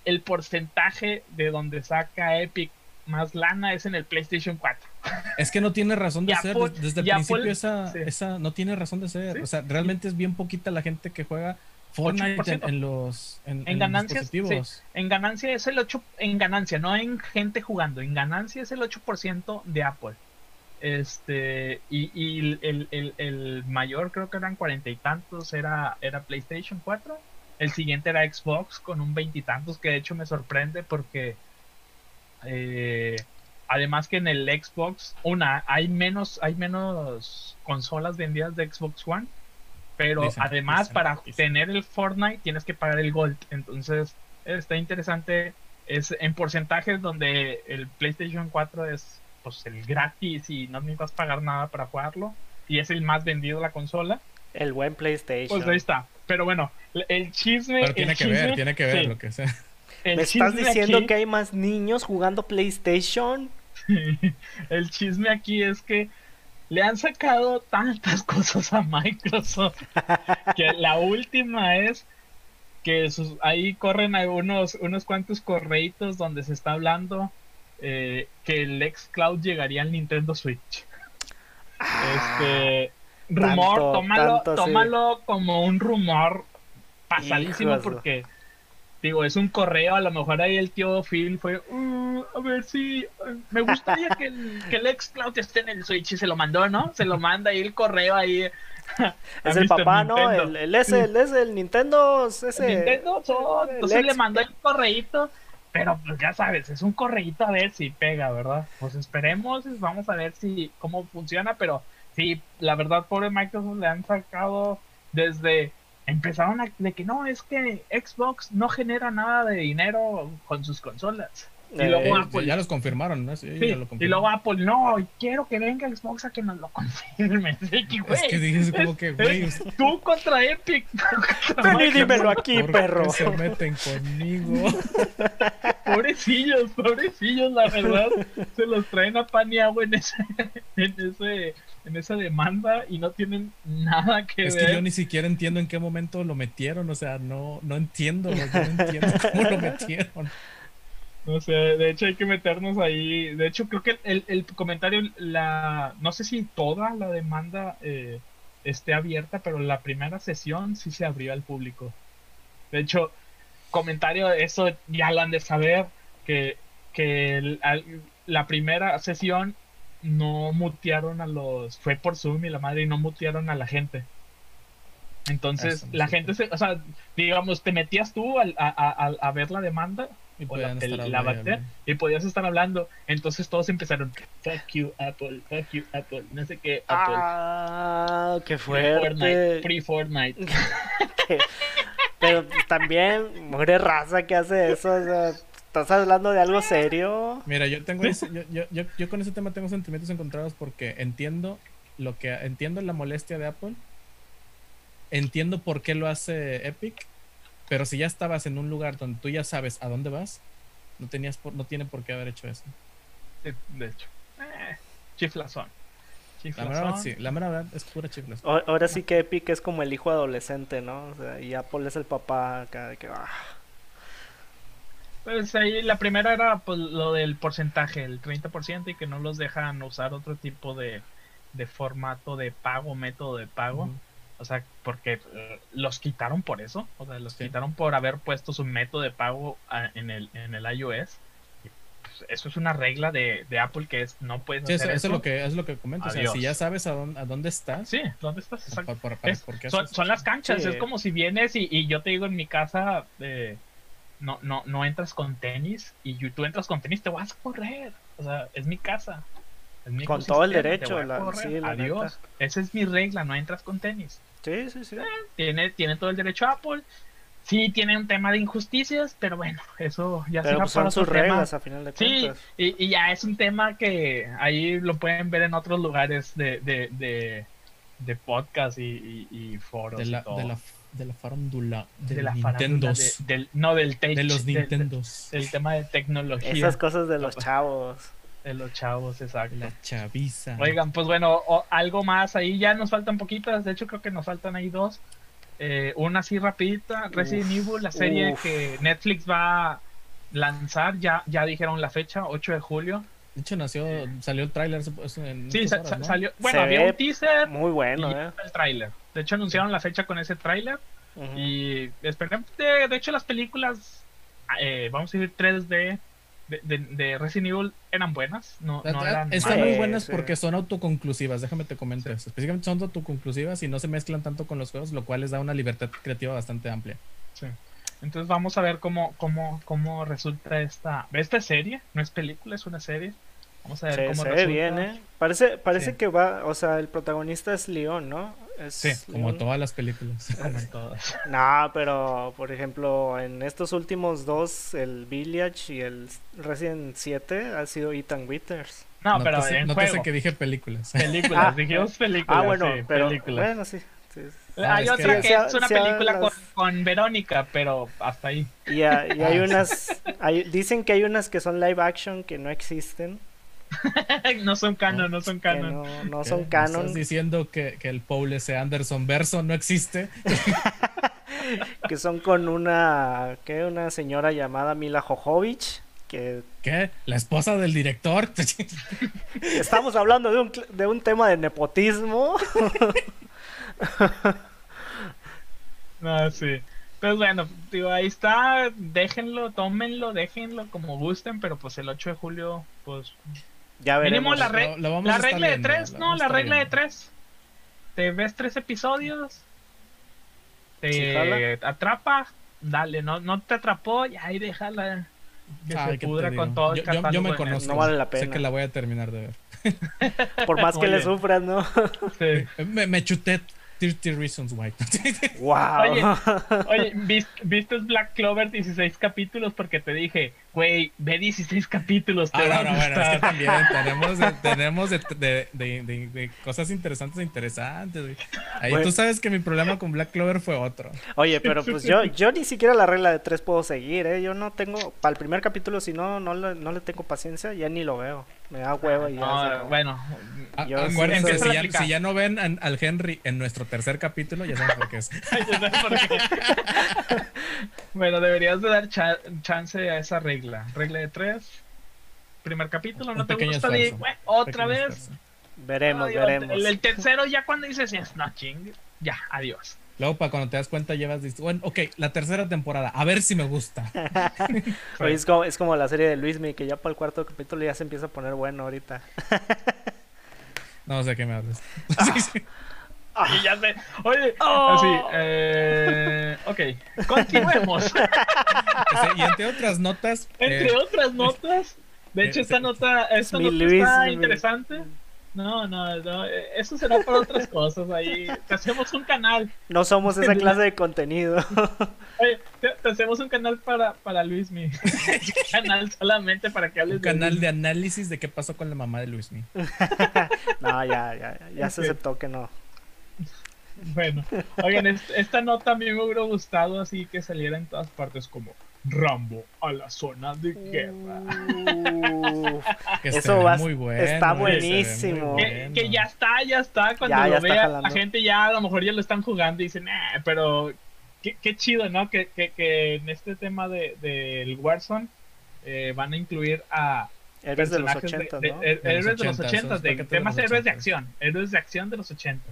el porcentaje de donde saca Epic más lana es en el PlayStation 4. Es que no tiene razón de ser. Desde el principio Apple- esa, sí. esa no tiene razón de ser. Sí. O sea, realmente es bien poquita la gente que juega Fortnite en, 8%. en los en, En en ganancias, dispositivos. En ganancia es el 8%, en ganancia, no en gente jugando, en ganancia es el 8% de Apple. Este, y, y el, el- el mayor creo que eran cuarenta y tantos, era, era PlayStation 4. El siguiente era Xbox con un veintitantos, que de hecho me sorprende porque eh, además que en el Xbox, una, hay menos, hay menos consolas vendidas de Xbox One, pero Dicen, además dicen, para dicen. tener el Fortnite tienes que pagar el Gold. Entonces, está interesante. Es en porcentajes donde el PlayStation 4 es pues el gratis y no necesitas pagar nada para jugarlo. Y es el más vendido de la consola. El buen PlayStation. Pues ahí está. Pero bueno, el chisme. Pero tiene el que ver, chisme- tiene que ver sí, lo que sea. el ¿Me estás diciendo aquí- que hay más niños jugando PlayStation? el chisme aquí es que le han sacado tantas cosas a Microsoft que la última es que sus- ahí corren algunos unos cuantos correitos donde se está hablando eh, que el xCloud llegaría al Nintendo Switch. Este rumor, tanto, tómalo, tanto, sí. tómalo como un rumor pasadísimo porque digo, es un correo, a lo mejor ahí el tío Phil fue, "Uh, a ver si me gustaría que el, que el xCloud esté en el Switch y se lo mandó, ¿no? Se lo manda ahí el correo ahí. Es el papá, ¿no? Nintendo. El, el ese, el el Nintendo, ese. Nintendo, so- el entonces le mandó el correíto, pero pues ya sabes, es un correíto a ver si pega, ¿verdad? Pues esperemos, vamos a ver si cómo funciona, pero sí, la verdad, pobre Microsoft le han sacado desde empezaron a, de que no, es que Xbox no genera nada de dinero con sus consolas. Y luego Eh, Apple, ya los confirmaron, ¿no? Sí, sí, ya lo y confirmaron. luego Apple, no, quiero que venga Xbox a que nos lo confirme. Sí, Es güey, que dices como que, güey, es tú contra Epic. Ven y dímelo aquí, ¿por perro. qué se meten conmigo? Pobrecillos, pobrecillos, la verdad. Se los traen a pan y agua en ese, en ese, en esa demanda y no tienen nada que Es ver. que yo ni siquiera entiendo en qué momento lo metieron, o sea, no, no entiendo, yo no entiendo cómo lo metieron. No sé, de hecho hay que meternos ahí. De hecho, creo que el, el comentario, la, no sé si toda la demanda eh, esté abierta, pero la primera sesión sí se abrió al público. De hecho, comentario, eso ya lo han de saber, que, que la primera sesión no mutearon a los, fue por Zoom y la madre y no mutearon a la gente. Entonces, la gente, se, o sea, digamos, te metías tú a, a, a ver la demanda y, la, y podías estar hablando. Entonces todos empezaron, fuck you Apple, fuck you Apple, no sé qué, Apple. Ah, qué fuerte. Free Fortnite. Pero también, muere raza que hace eso, o sea, ¿Estás hablando de algo serio? Mira, yo tengo yo, yo, yo, con ese tema tengo sentimientos encontrados porque entiendo lo que entiendo la molestia de Apple. Entiendo por qué lo hace Epic, pero si ya estabas en un lugar donde tú ya sabes a dónde vas, no tenías por, no tiene por qué haber hecho eso. De, hecho. Eh, chiflazón. La verdad, sí, la verdad es pura chiflazón. Ahora sí que Epic es como el hijo adolescente, ¿no? O sea, y Apple es el papá acá de que... Ah. Pues ahí la primera era pues, lo del porcentaje, el 30%, y que no los dejan usar otro tipo de, de formato de pago, método de pago. O sea, porque eh, los quitaron por eso. O sea, los quitaron por haber puesto su método de pago en, el, en el iOS. Pues, eso es una regla de, Apple que es no puedes hacer eso. es lo que es lo que comento. O sea, si ya sabes a dónde, a dónde estás. Sí, dónde estás. son, las canchas. Es como si vienes y, y, yo te digo en mi casa. Eh, no, no, no entras con tenis y tú entras con tenis, te vas a correr. O sea, es mi casa. con todo el derecho. Adiós. Esa es mi regla, no entras con tenis. Sí, sí, sí. Eh, tiene, tiene todo el derecho Apple. Sí, tiene un tema de injusticias, pero bueno, eso ya pero pues son sus reglas a final de cuentas. Sí, y, ya es un tema que ahí lo pueden ver en otros lugares de, de, de, podcast y, foros. De la, y todo. de la, de la farándula de, la Nintendo. del, no, del De los Nintendos. Del, tema de tecnología. Esas cosas de los chavos. De los chavos, exacto. La chaviza. Oigan, pues bueno, algo más ahí. Ya nos faltan poquitas. De hecho, creo que nos faltan ahí dos. Eh, una así rapidita. Resident Evil, la serie que Netflix va a lanzar. Ya, ya dijeron la fecha, 8 de julio. De hecho, nació, salió el tráiler. Sí, salió. Bueno, había un teaser. Muy bueno, eh. El tráiler. De hecho, anunciaron la fecha con ese tráiler. Y esperemos. De, de, hecho, las películas, eh, vamos a decir 3D, de, de, Resident Evil eran buenas, no, no eran Están muy buenas porque son autoconclusivas, déjame te comento eso. Específicamente son autoconclusivas y no se mezclan tanto con los juegos, lo cual les da una libertad creativa bastante amplia. Sí. Entonces vamos a ver cómo, cómo, cómo resulta esta, esta serie, no es película, es una serie. Vamos a ver cómo se ve bien, ¿eh? Parece, parece que va, o sea, el protagonista es León, ¿no? Sí, como todas las películas. Como todas. No, pero por ejemplo, en estos últimos dos, el Village y el Resident 7, ha sido Ethan Withers. No, pero en no juego. que dije películas. Películas, ah, dijimos películas. Ah, bueno, pero películas. bueno, sí. Ah, hay otra que, es una película con, con, Verónica, pero hasta ahí. Y, hay unas, hay, dicen que hay unas que son live action que no existen. no son canon, no son canon. No, son canon. ¿Estás diciendo que, que el Paul S. Anderson verso no existe? que son con una, ¿qué? Una señora llamada Mila Jojovich. Que... ¿Qué? ¿La esposa del director? Estamos hablando de un, de un tema de nepotismo. no, sí. Pues bueno, digo, ahí está, déjenlo, tómenlo, déjenlo como gusten, pero pues el 8 de julio, pues ya veremos. la, la regla de tres, ¿no? La regla de tres. Te ves tres episodios, te atrapa, dale, no, no te atrapó, y ahí déjala. Que se pudra con todo el yo, yo, me conozco, no vale la pena. Sé que la voy a terminar de ver. Por más que le sufras, ¿no? Sí. Me, me chuté 30 Reasons Why. wow. Oye, oye ¿viste, Black Clover 16 capítulos? Porque te dije, güey, ve 16 capítulos. Te ah, no, bueno, es que también tenemos, de, tenemos de, de, de, cosas interesantes e interesantes. Ahí tú sabes que mi problema con Black Clover fue otro. Oye, pero pues yo, yo ni siquiera la regla de tres puedo seguir, ¿eh? Yo no tengo, para el primer capítulo, si no, no le, no le tengo paciencia, ya ni lo veo. Me da huevo y ya. bueno, acuérdense, si ya, si ya, no ven al Henry en nuestro tercer capítulo, ya saben por qué es. bueno, deberías de dar chance a esa regla. Regla de tres. Primer capítulo, ¿no te gusta? otra vez. Veremos, veremos. El, el tercero ya cuando dices, es no ching, ya, adiós. Luego, para cuando te das cuenta, llevas. Bueno, ok, la tercera temporada. A ver si me gusta. Oye, es, como, es como la serie de Luismi, que ya para el cuarto capítulo ya se empieza a poner bueno ahorita. No sé qué me hablas. Sí, sí. Y ya sé. Oye, Oh. así, eh, ok, continuemos. Y entre otras notas. Entre eh, otras notas, de hecho, eh, esta nota, esta nota Luis, está interesante. No, no, no, eso será para otras cosas. Ahí te hacemos un canal. No somos esa clase de contenido. Oye, te, te hacemos un canal para, para Luismi. un canal solamente para que hables un canal Luismi. de análisis de qué pasó con la mamá de Luismi. no, ya, ya, ya se aceptó que no. Bueno, oigan, est- esta nota a mí me hubiera gustado así que saliera en todas partes como Rambo a la zona de guerra. Que Eso va- muy bueno. está buenísimo. Que, bueno. que ya está, ya está. Cuando Ya, lo vea, la gente ya a lo mejor ya lo están jugando y dicen, "Nah", pero qué, qué chido, ¿no? Que, que, que en este tema del de, del Warzone eh, van a incluir a Héroes de los personajes 80, de- ¿no? de- De los héroes de los 80s, 80, son de de temas héroes de 80s. acción, héroes de acción de los 80.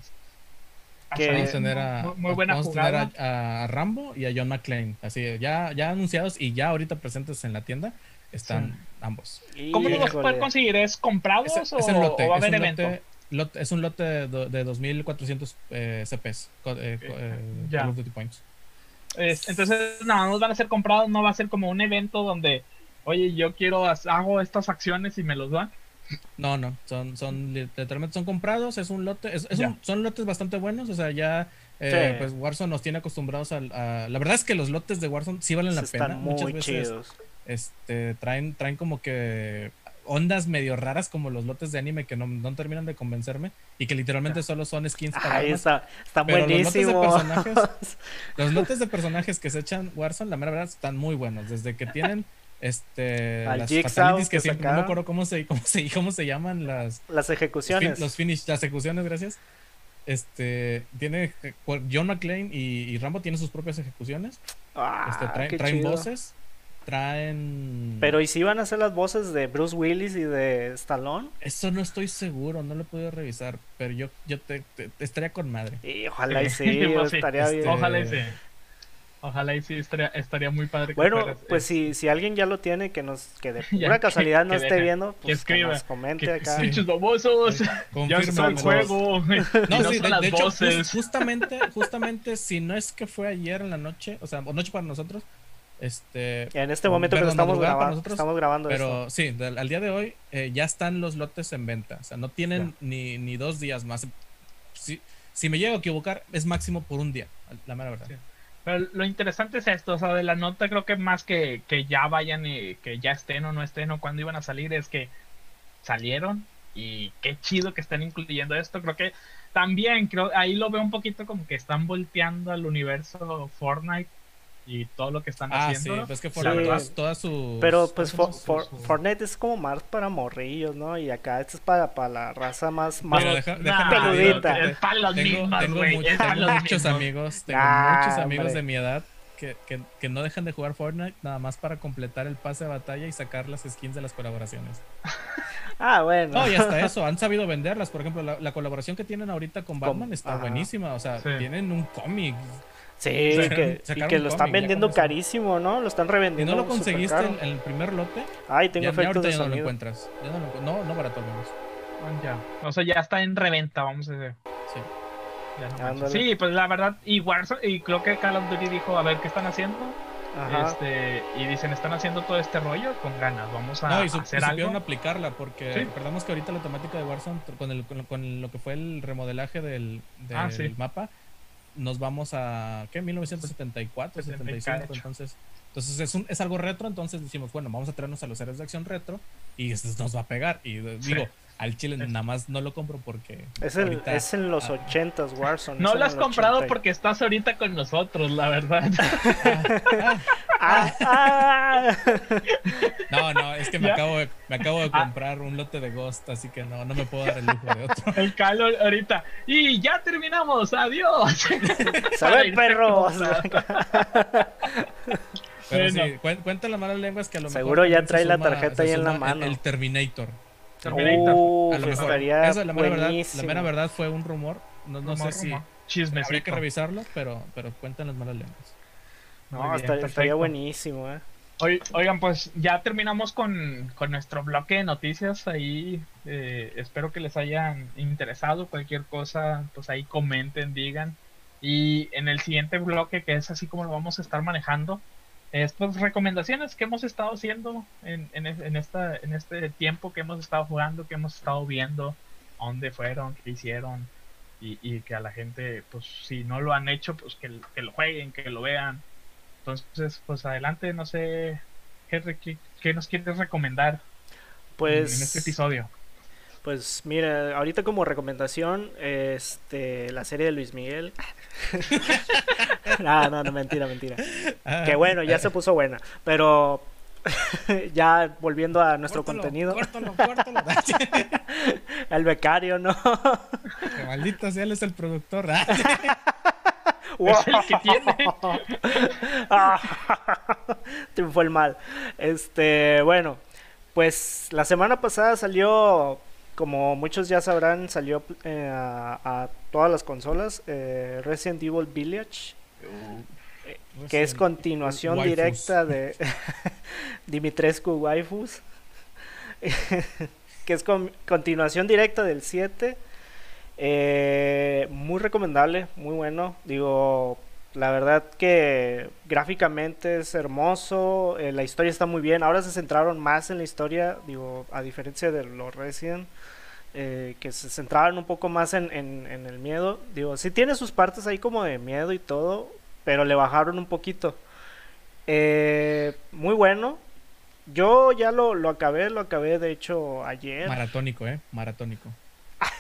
Que- Vamos a tener a, muy, muy buena vamos a, jugada. tener a, a Rambo y a John McClane. Así, ya, ya anunciados y ya ahorita presentes en la tienda están ambos. ¿Cómo lo vas a poder conseguir? ¿Es comprados Es, o, es en lote. o va a haber un evento? lote, es un lote de, de 2400 eh, CPs. eh, eh, Ya. Call of Duty Points. Es- entonces, no, no van a ser comprados, no va a ser como un evento donde, oye, yo quiero, hago estas acciones y me los dan. No, no, son, son li- literalmente son comprados, es un lote, es, es Ya. un- son lotes bastante buenos, o sea, ya eh, Sí. pues Warzone nos tiene acostumbrados a, La verdad es que los lotes de Warzone sí valen la pena. Están Muchas muy veces chidos. este, traen, traen como que ondas medio raras como los lotes de anime que no, no terminan de convencerme y que literalmente solo son skins para Ay, armas. está, están Pero los lotes de personajes- Los lotes de personajes que se echan Warzone, la mera verdad, están muy buenos. Desde que tienen este Al las Jigsaw fatalities que que siempre no me acuerdo cómo se, cómo se, cómo se llaman las Las ejecuciones. los finish, las ejecuciones, gracias. Este tiene eh, John McClane y, y Rambo tienen sus propias ejecuciones. Ah, Este, traen, traen voces, traen Pero ¿y si van a hacer las voces de Bruce Willis y de Stallone? Eso no estoy seguro, no lo he podido revisar, pero yo, yo te, te- te estaría con madre. Y ojalá y sí, Pues sí, estaría este, bien. Ojalá y sí. Ojalá y sí, estaría, estaría muy padre. que Bueno, fueras, pues eh, si, si alguien ya lo tiene, que nos que de Ya, pura que- casualidad no que esté viendo, pues que, escriba, nos comente que- acá. Pinches babosos. Ya Confirma, el somos- juego. No, sí, son de, las de hecho, voces. justamente, justamente, si no es que fue ayer en la noche, o sea, o noche para nosotros, este, En este momento que estamos grabando, nosotros, estamos grabando pero esto. sí, del- al día de hoy eh, ya están los lotes en venta, o sea, no tienen ni, ni dos días más. Si, si me llego a equivocar, es máximo por un día, la mera verdad. Sí. Pero lo interesante es esto, o sea, de la nota creo que más que, que ya vayan y que ya estén o no estén o cuándo iban a salir, es que salieron y qué chido que estén incluyendo esto. Creo que también, creo, ahí lo veo un poquito como que están volteando al universo Fortnite y todo lo que están Ah, sí, haciendo. pues que Sí. Fortnite, todas, todas sus... Pero pues Fortnite es como más para morrillos, ¿no? Y acá esto es para, para la raza más, más Mira, deja- Nah, peludita. que Es para los Tengo, mismos, tengo güey. mucho- es para tengo los muchos mismos. amigos, tengo muchos amigos hombre. de mi edad que, que, que no dejan de jugar Fortnite nada más para completar el pase de batalla y sacar las skins de las colaboraciones. Ah, bueno. No, y hasta eso, han sabido venderlas. Por ejemplo, la, la colaboración que tienen ahorita con Batman está ajá. buenísima. O sea, Sí. tienen un cómic. Sí, Sacaron- que, y lo están cómic, ya vendiendo carísimo, ¿no? Lo están revendiendo. no lo conseguiste en, en el primer lote, Ay, tengo ya, ya efectos ahorita de ya no lo encuentras. Ya no, lo no, no barato al menos. Ah, Ya. O sea, ya está en reventa, vamos a decir. Sí. Ya no sí, pues la verdad, y Warzone, y creo que Call of Duty dijo, a ver qué están haciendo. Ajá. Este, y dicen, están haciendo todo este rollo con ganas, vamos a No, y, su- y hacer supieron algo. aplicarla porque Sí. recordamos que ahorita la temática de Warzone con, el, con, con lo que fue el remodelaje del, del Ah, sí. mapa nos vamos a ¿qué? 1974, 75, 74. entonces entonces es, un, es algo retro, entonces decimos, bueno, vamos a traernos a los héroes de acción retro y nos va a pegar y Sí. Al chile Es- nada más no lo compro porque es, el, ahorita- es en los ah. ochentas Warzone. No lo has comprado 80. porque estás ahorita con nosotros, la verdad. Ah, ah. No, no, es que me ¿Ya? acabo de, me acabo de Ah. comprar un lote de Ghost, así que no, no me puedo dar el lujo de otro. El calor ahorita. Y ya terminamos, adiós. Irse perros. Pero Bueno. sí, cuentan las malas lenguas que a lo mejor Seguro ya trae la tarjeta ahí en la mano. El, Terminator. Terminator. Uf, A lo mejor. estaría Eso, la mera, verdad, la mera verdad fue un rumor. No, no Rumor, sé si rumor. habría Chismecito. que revisarlo, pero, pero cuentan las malas lenguas. No, bien, estaría, estaría buenísimo, eh. Oi- Oigan, pues ya terminamos con, con nuestro bloque de noticias. Ahí eh, espero que les hayan interesado. Cualquier cosa, pues ahí comenten, digan. Y en el siguiente bloque, que es así como lo vamos a estar manejando, es pues recomendaciones que hemos estado haciendo en, en, es- en esta, en este tiempo que hemos estado jugando, que hemos estado viendo, a dónde fueron, qué hicieron. Y, y que a la gente, pues si no lo han hecho, pues que, que lo jueguen, que lo vean. Entonces, pues adelante, no sé, Henry, ¿qué, qué nos quieres recomendar Pues, en este episodio? Pues mira, ahorita como recomendación, este, la serie de Luis Miguel. no, no, no, mentira, mentira. Ah, Que bueno, ya se puso buena. Pero ya volviendo a nuestro córtalo, contenido, Córtalo, córtalo. el becario, ¿no? Que maldito sea, él es el productor. Ah, Es el que tiene. Triunfó el mal. Este, bueno, pues la semana pasada salió, como muchos ya sabrán, salió eh, a, a todas las consolas eh, Resident Evil Village, que es continuación Waifus. directa de Dimitrescu Waifus, que es con- continuación directa del 7. Eh, muy recomendable, muy bueno. Digo, la verdad que gráficamente es hermoso, eh, la historia está muy bien. Ahora se centraron más en la historia, digo, a diferencia de los Resident, eh, que se centraron un poco más en, en- en el miedo. Digo, sí tiene sus partes ahí como de miedo y todo, pero le bajaron un poquito. Eh, muy bueno. Yo ya lo, lo acabé, lo acabé de hecho ayer. Maratónico, ¿eh? Maratónico.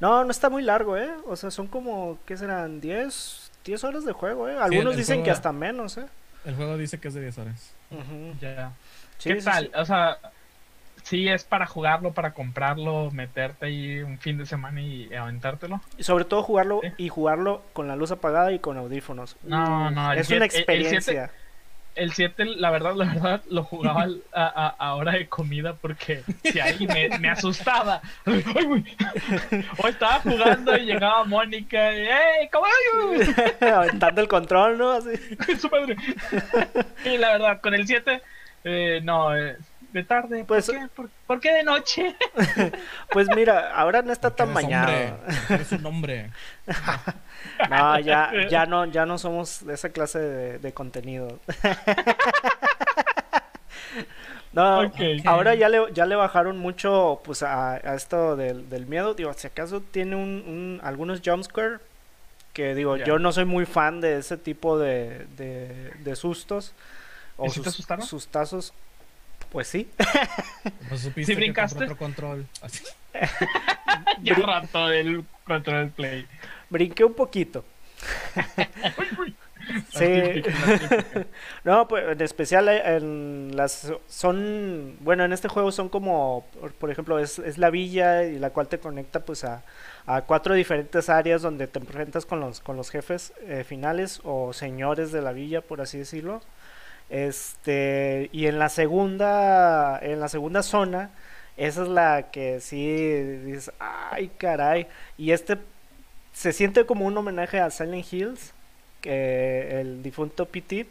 No, no está muy largo, ¿eh? O sea, son como, ¿qué serán? 10, 10 horas de juego, ¿eh? Algunos el dicen juego- que hasta menos, ¿eh? El juego dice que es de 10 horas. Ya. ¿Qué sí, tal? sí. O sea, sí es para jugarlo, para comprarlo, meterte ahí un fin de semana y aventártelo. Y sobre todo jugarlo Sí. y jugarlo con la luz apagada y con audífonos. No, no, es siete- una experiencia. El 7, la verdad, la verdad, lo jugaba a, a- a hora de comida porque si alguien me, me asustaba. O estaba jugando y llegaba Mónica y ¡Ey, caballo! Aventando el control, ¿no? Así. Su madre. Y la verdad, con el 7, eh, no, eh, de tarde. Pues- ¿Por, qué? ¿Por, por qué de noche? Pues mira, ahora no está tan porque Eres un hombre. No, ya, ya no, ya no somos de esa clase de, de contenido. No, ahora ya le, ya le bajaron mucho pues a, a esto del, del miedo. Digo, si acaso tiene un, un- algunos jumpscare que digo, yo no soy muy fan de ese tipo de, de, de sustos. O ¿Y si te sus- asustaron? sustazos. Pues sí. Pues supiste ¿Sí que brincaste? otro control. Así. Ya rato del control play. Brinqué un poquito. Sí. No, pues en especial eh, en las son, bueno, en este juego son como, por, por ejemplo, es, es la villa y la cual te conecta pues a, a cuatro diferentes áreas donde te enfrentas con los con los jefes eh, finales o señores de la villa, por así decirlo. Este, y en la segunda en la segunda zona esa es la que sí dices, ay, caray, y este se siente como un homenaje a Silent Hills que el difunto PT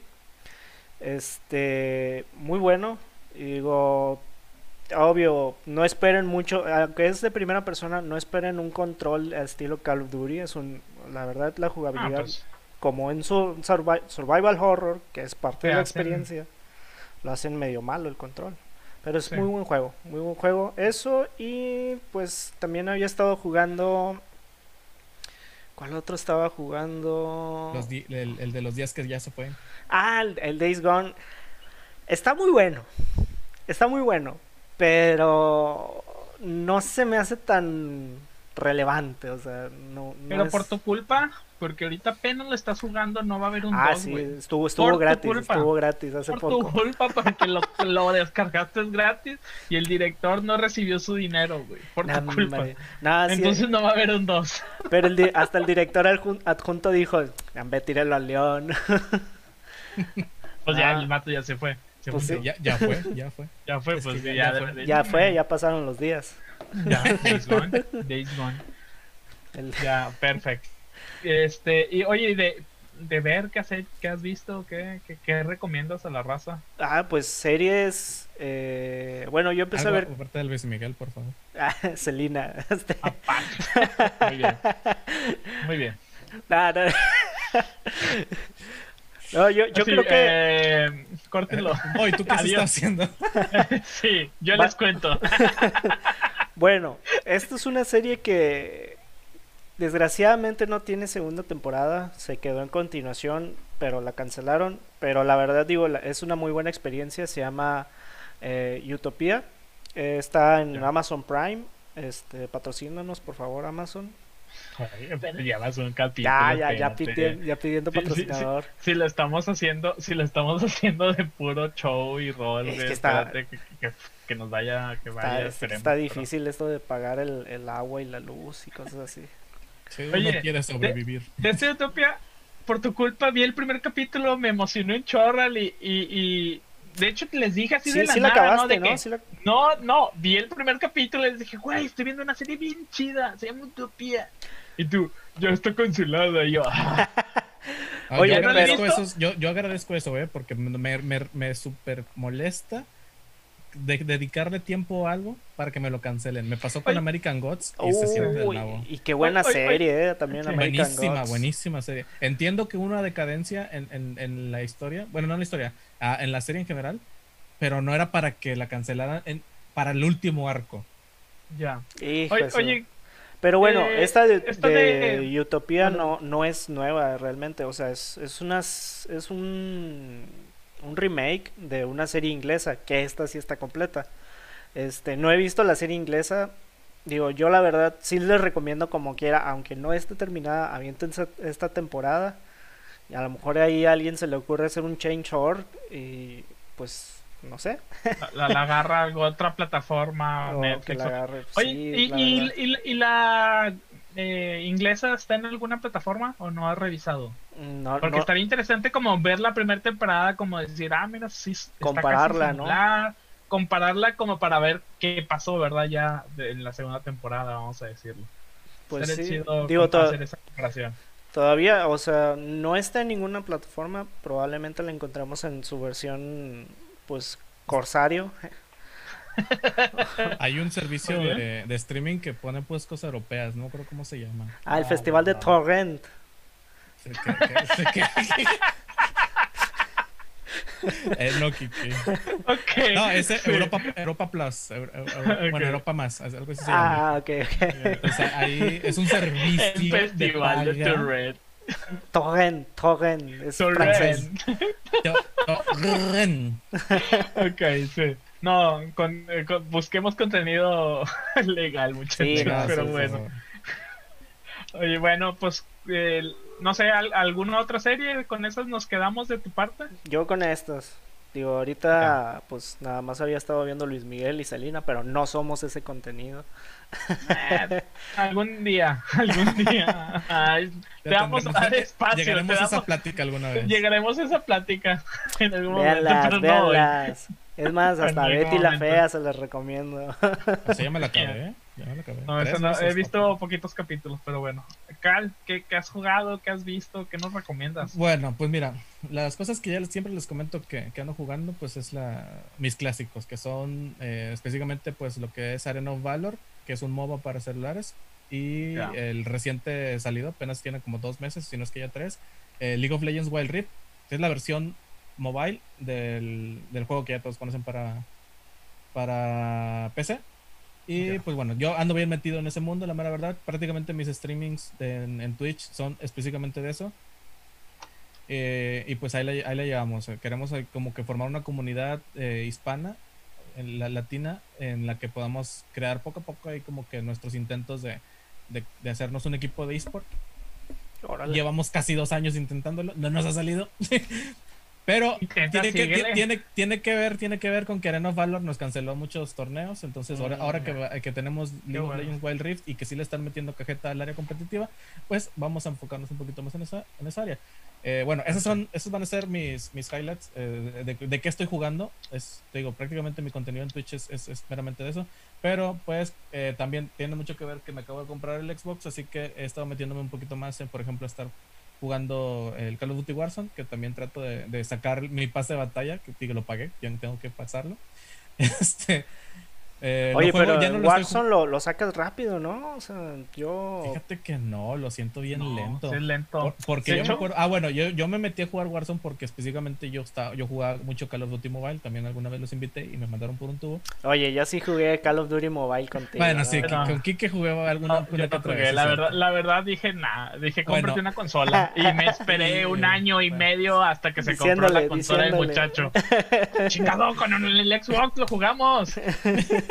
este muy bueno. Y digo obvio no esperen mucho aunque es de primera persona no esperen un control estilo Call of Duty es un la verdad la Ah, jugabilidad pues, como en su survi- survival horror que es parte Te de la hacen- experiencia lo hacen medio malo el control pero es Sí. muy buen juego muy buen juego eso y pues también había estado jugando ¿Cuál otro estaba jugando? Los el, el de los días que ya se fue. Ah, el, el Days Gone. Está muy bueno. Está muy bueno. Pero no se me hace tan relevante. O sea, no. no Pero es- por tu culpa, porque ahorita apenas lo estás jugando, no va a haber un Ah, 2, sí, estuvo, estuvo Por tu gratis. culpa. Estuvo gratis hace Por poco. tu culpa, porque lo, lo descargaste gratis y el director no recibió su dinero, güey. Por tu Nah, culpa. hombre. Nah, sí, Entonces no va a haber un 2. pero el di- hasta el director adjun- adjunto dijo: Hombre, tírelo al león. Pues ya Ah. el mato ya se fue. Se Pues fue. sí. Ya, ya fue, ya fue. Ya fue, Es pues ya- ya, fue. de- ya fue, ya pasaron los días. Ya, Days Gone. Days Gone. El- Ya, perfecto. Este, y oye, de, de ver qué has, qué has visto, qué, qué, qué recomiendas a la raza. Ah, pues series. eh, bueno, yo empecé Algo a ver. aparte del Luis Miguel, por favor. Ah, Selena. Este, Aparte. Muy bien. Muy bien. nah, nah. No, yo, yo creo que. eh, córtenlo. Hoy, ¿tú qué Adiós. haciendo? Sí, yo Va- les cuento. Bueno, esta es una serie que desgraciadamente no tiene segunda temporada, se quedó en continuación, pero la cancelaron. Pero la verdad digo, es una muy buena experiencia, se llama eh, Utopía, Eh, está en. Amazon Prime, este, patrocínanos por favor Amazon. Pero ya vas un capítulo. Ya, ya, ya, espérate. pidi- ya pidiendo patrocinador. Si lo estamos haciendo, si lo estamos haciendo de puro show y rol, Es que está- que, que- que nos vaya, que vaya, Está, es- está pero- difícil esto de pagar el, el agua y la luz y cosas así. Sí, Oye, uno quiere sobrevivir. De este Utopia, por tu culpa vi el primer capítulo, me emocionó un chorral y, y, y de hecho les dije así Sí, de la sí la nada, ¿no? acabaste, De ¿no? que- Sí la- no, no, vi el primer capítulo y les dije, güey, estoy viendo una serie bien chida, se llama Utopía. Y tú, ya está cancelada. Y yo, "Ah". Ah, Oye, yo, agradezco pero- eso, yo, yo agradezco eso, eh, porque me, me, me super molesta de, dedicarle tiempo a algo para que me lo cancelen. Me pasó con. American Gods y se siente Uy, nabo. y qué buena serie, eh, también Sí. American Buenísima, Gods. buenísima serie. Entiendo que una decadencia en, en, en la historia, bueno, no en la historia, ah, en la serie en general, pero no era para que la cancelaran en, para el último arco. ya. Oye, de Pero bueno, eh, esta de, esta de de- Utopía no, no es nueva realmente, o sea, es, es unas es un, un remake de una serie inglesa, que esta sí está completa. Este, no he visto la serie inglesa, digo, yo la verdad sí les recomiendo como quiera, aunque no esté terminada, aviéntense esta temporada. Y a lo mejor ahí a alguien se le ocurre hacer un change org y pues no sé, la, la agarra algo, otra plataforma, o que Netflix. la agarre. Oye, Sí, y, la y, verdad. y- y la eh, inglesa está en alguna plataforma o no has revisado? No, Porque no- estaría interesante como ver la primera temporada, como decir, ah, mira, sí, está casi Compararla, ¿no? similar, Compararla como para ver qué pasó, ¿verdad? Ya de- en la segunda temporada, vamos a decirlo. pues sí, chido digo, hacer esa comparación. Todavía, o sea, no está en ninguna plataforma. Probablemente la encontramos en su versión, pues, Corsario. Hay un servicio de, de streaming que pone pues cosas europeas, no creo cómo se llama. Ah, el No, Festival de. Torrent. Que- Eh, no, Kiki. Ok. No, ese sí. Europa, Europa Plus. Euro- Euro- Bueno. Europa más, algo así se llama. Ah, ok, ok. O sea, ahí es un servicio El festival de, paga. Tourette. Torrent, Torrent. Es Torrent. francés. Torren. Ok, sí. No, con, eh, con- busquemos contenido legal, muchachos. Sí, no, pero sí, bueno. Oye, bueno, pues eh, no sé, ¿al- ¿alguna otra serie? ¿Con esas nos quedamos de tu parte? Yo con estas. Digo, ahorita, pues, nada más había estado viendo Luis Miguel y Selena, pero no somos ese contenido. Eh, algún día, algún día. Ay, te Ya damos tendremos- espacio, Llegaremos a esa plática alguna vez. llegaremos a esa plática en algún momento, Véanlas, pero no hoy. véanlas. Es más, hasta Betty la momento. Fea se las recomiendo. O sea, ya me la acabé, ¿eh? Ya acabé. No, esa no- he visto papá. poquitos capítulos, pero bueno. Cal, ¿qué, qué has jugado? ¿Qué has visto? ¿Qué nos recomiendas? Bueno, pues mira, las cosas que ya siempre les comento que, que ando jugando, pues es la mis clásicos, que son eh, específicamente pues lo que es Arena of Valor, que es un MOBA para celulares, y el reciente salido, apenas tiene como dos meses, si no es que ya tres, eh, League of Legends Wild Rift, que es la versión mobile del, del juego que ya todos conocen para, para PC. Y pues bueno, yo ando bien metido en ese mundo, la mera verdad. Prácticamente mis streamings de- en, en Twitch son específicamente de eso. Eh, y pues ahí la, ahí la llevamos. eh, Queremos eh, como que formar una comunidad eh, hispana, en la latina, en la que podamos crear poco a poco ahí como que nuestros intentos de, de, de hacernos un equipo de eSport. Órale. Llevamos casi dos años intentándolo, no nos ha salido. Pero Intenta, tiene que, tiene, tiene que ver, tiene que ver con que Arena of Valor nos canceló muchos torneos. Entonces, ahora, Mm. ahora que, que tenemos League of. Legends Wild Rift y que sí le están metiendo cajeta al área competitiva, pues vamos a enfocarnos un poquito más en esa, en esa área. Eh, bueno, esos son, esos van a ser mis, mis highlights eh, de, de qué estoy jugando. Es, te digo, prácticamente mi contenido en Twitch es, es, es meramente de eso. Pero pues eh, también tiene mucho que ver que me acabo de comprar el Xbox, así que he estado metiéndome un poquito más en, por ejemplo, estar jugando el Call of Duty Warzone, que también trato de, sacar mi pase de batalla, que, que lo pagué, ya no tengo que pasarlo. Este, eh, Oye, pero ya no Warzone lo, lo, sacas rápido, ¿no? O sea, yo... Fíjate que no, lo siento bien lento. Es lento. porque yo me acuerdo... Ah, bueno, yo, yo me metí a jugar Warzone porque específicamente yo estaba, yo jugaba mucho Call of Duty Mobile, también alguna vez los invité y me mandaron por un tubo. Oye, yo sí jugué Call of Duty Mobile contigo. Bueno, sí, con Kike jugué alguna, no, La verdad, la verdad dije nada, dije cómprate una consola y me esperé un año y medio hasta que se compró la consola del muchacho. Chingado, con el Xbox lo jugamos.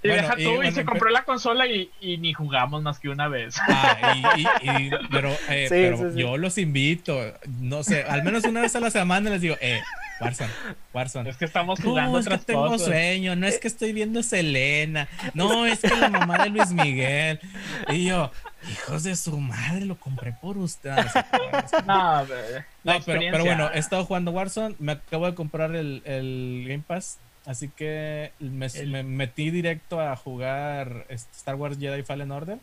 Y deja tú, y, se compró la consola y, ni jugamos más que una vez. Ah, y, pero, eh, pero yo los invito, no sé, al menos una vez a la semana les digo, eh, Warzone, Warzone. Es que estamos jugando no, es que tengo sueño, no es que estoy viendo Selena, no, es que la mamá de Luis Miguel. Y yo, hijos de su madre, lo compré por ustedes. No, pero, pero, bueno, he estado jugando Warzone, me acabo de comprar el, el Game Pass Así que me, metí directo a jugar este, Star Wars Jedi Fallen Order.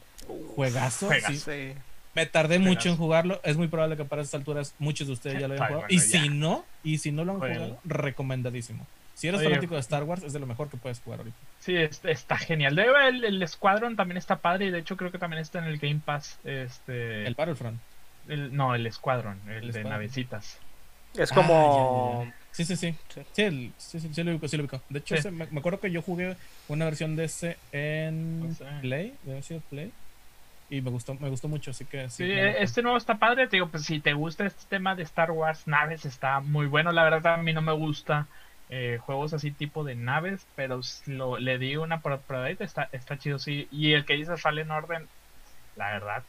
Juegazo. Sí. Me tardé mucho en jugarlo. Es muy probable que para estas alturas muchos de ustedes ya lo hayan jugado. y si no, y si no lo han jugado, recomendadísimo. Si eres fanático de Star Wars, es de lo mejor que puedes jugar ahorita. Sí, está, genial. el, el Squadron también está padre y de hecho creo que también está en el Game Pass. Este... El Battlefront. no, el Squadron, el, de navecitas. Es como... Ah, Sí, sí, sí. Sí, sí, sí, sí, lo ubico, sí lo ubico. De hecho, me, acuerdo que yo jugué una versión de ese en Play, debe ser Play. Y me gustó, me gustó mucho, así que sí. este nuevo está padre, te digo, pues si te gusta este tema de Star Wars, naves, está muy bueno. La verdad a mí no me gusta eh, juegos así tipo de naves, pero lo, le di una probadita, está, está chido, sí. Y el que dice Fallen Orden, la verdad,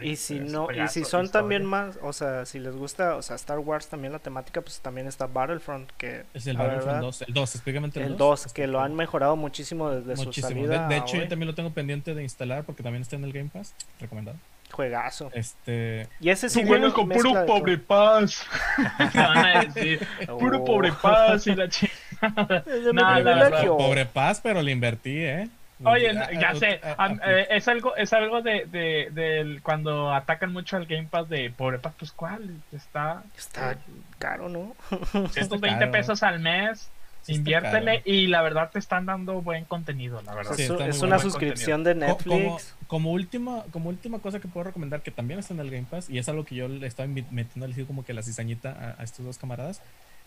y si no, y si son también más, o sea, si les gusta, o sea, Star Wars también la temática, pues también está Battlefront, que es el Battlefront 2, el 2, el 2. que lo han mejorado muchísimo desde su salida. De, hecho, yo también lo tengo pendiente de instalar porque también está en el Game Pass, recomendado. Juegazo. Este. Y ese sí. bueno con puro pobre paz. puro pobre paz y la chingada. Pobre paz, pero le invertí, ¿eh? Oye, ya sé, eh, es algo, es algo de, de, cuando atacan mucho al Game Pass de pobre pues cuál está está caro, ¿no? Estos 20 pesos al mes, inviértele y la verdad te están dando buen contenido, la verdad. es una suscripción de Netflix. Como, última, como última cosa que puedo recomendar que también está en el Game Pass y es algo que yo le estaba metiendo al como que la cizañita a estos dos camaradas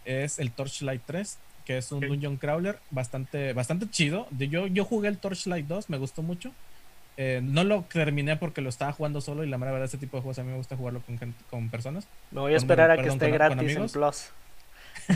es el Torchlight 3 que es un dungeon crawler bastante, bastante chido. Yo, yo jugué el Torchlight 2, me gustó mucho. Eh, no lo terminé porque lo estaba jugando solo y la verdad este tipo de juegos a mí me gusta jugarlo con, con personas. Me voy a esperar a que esté gratis en Plus.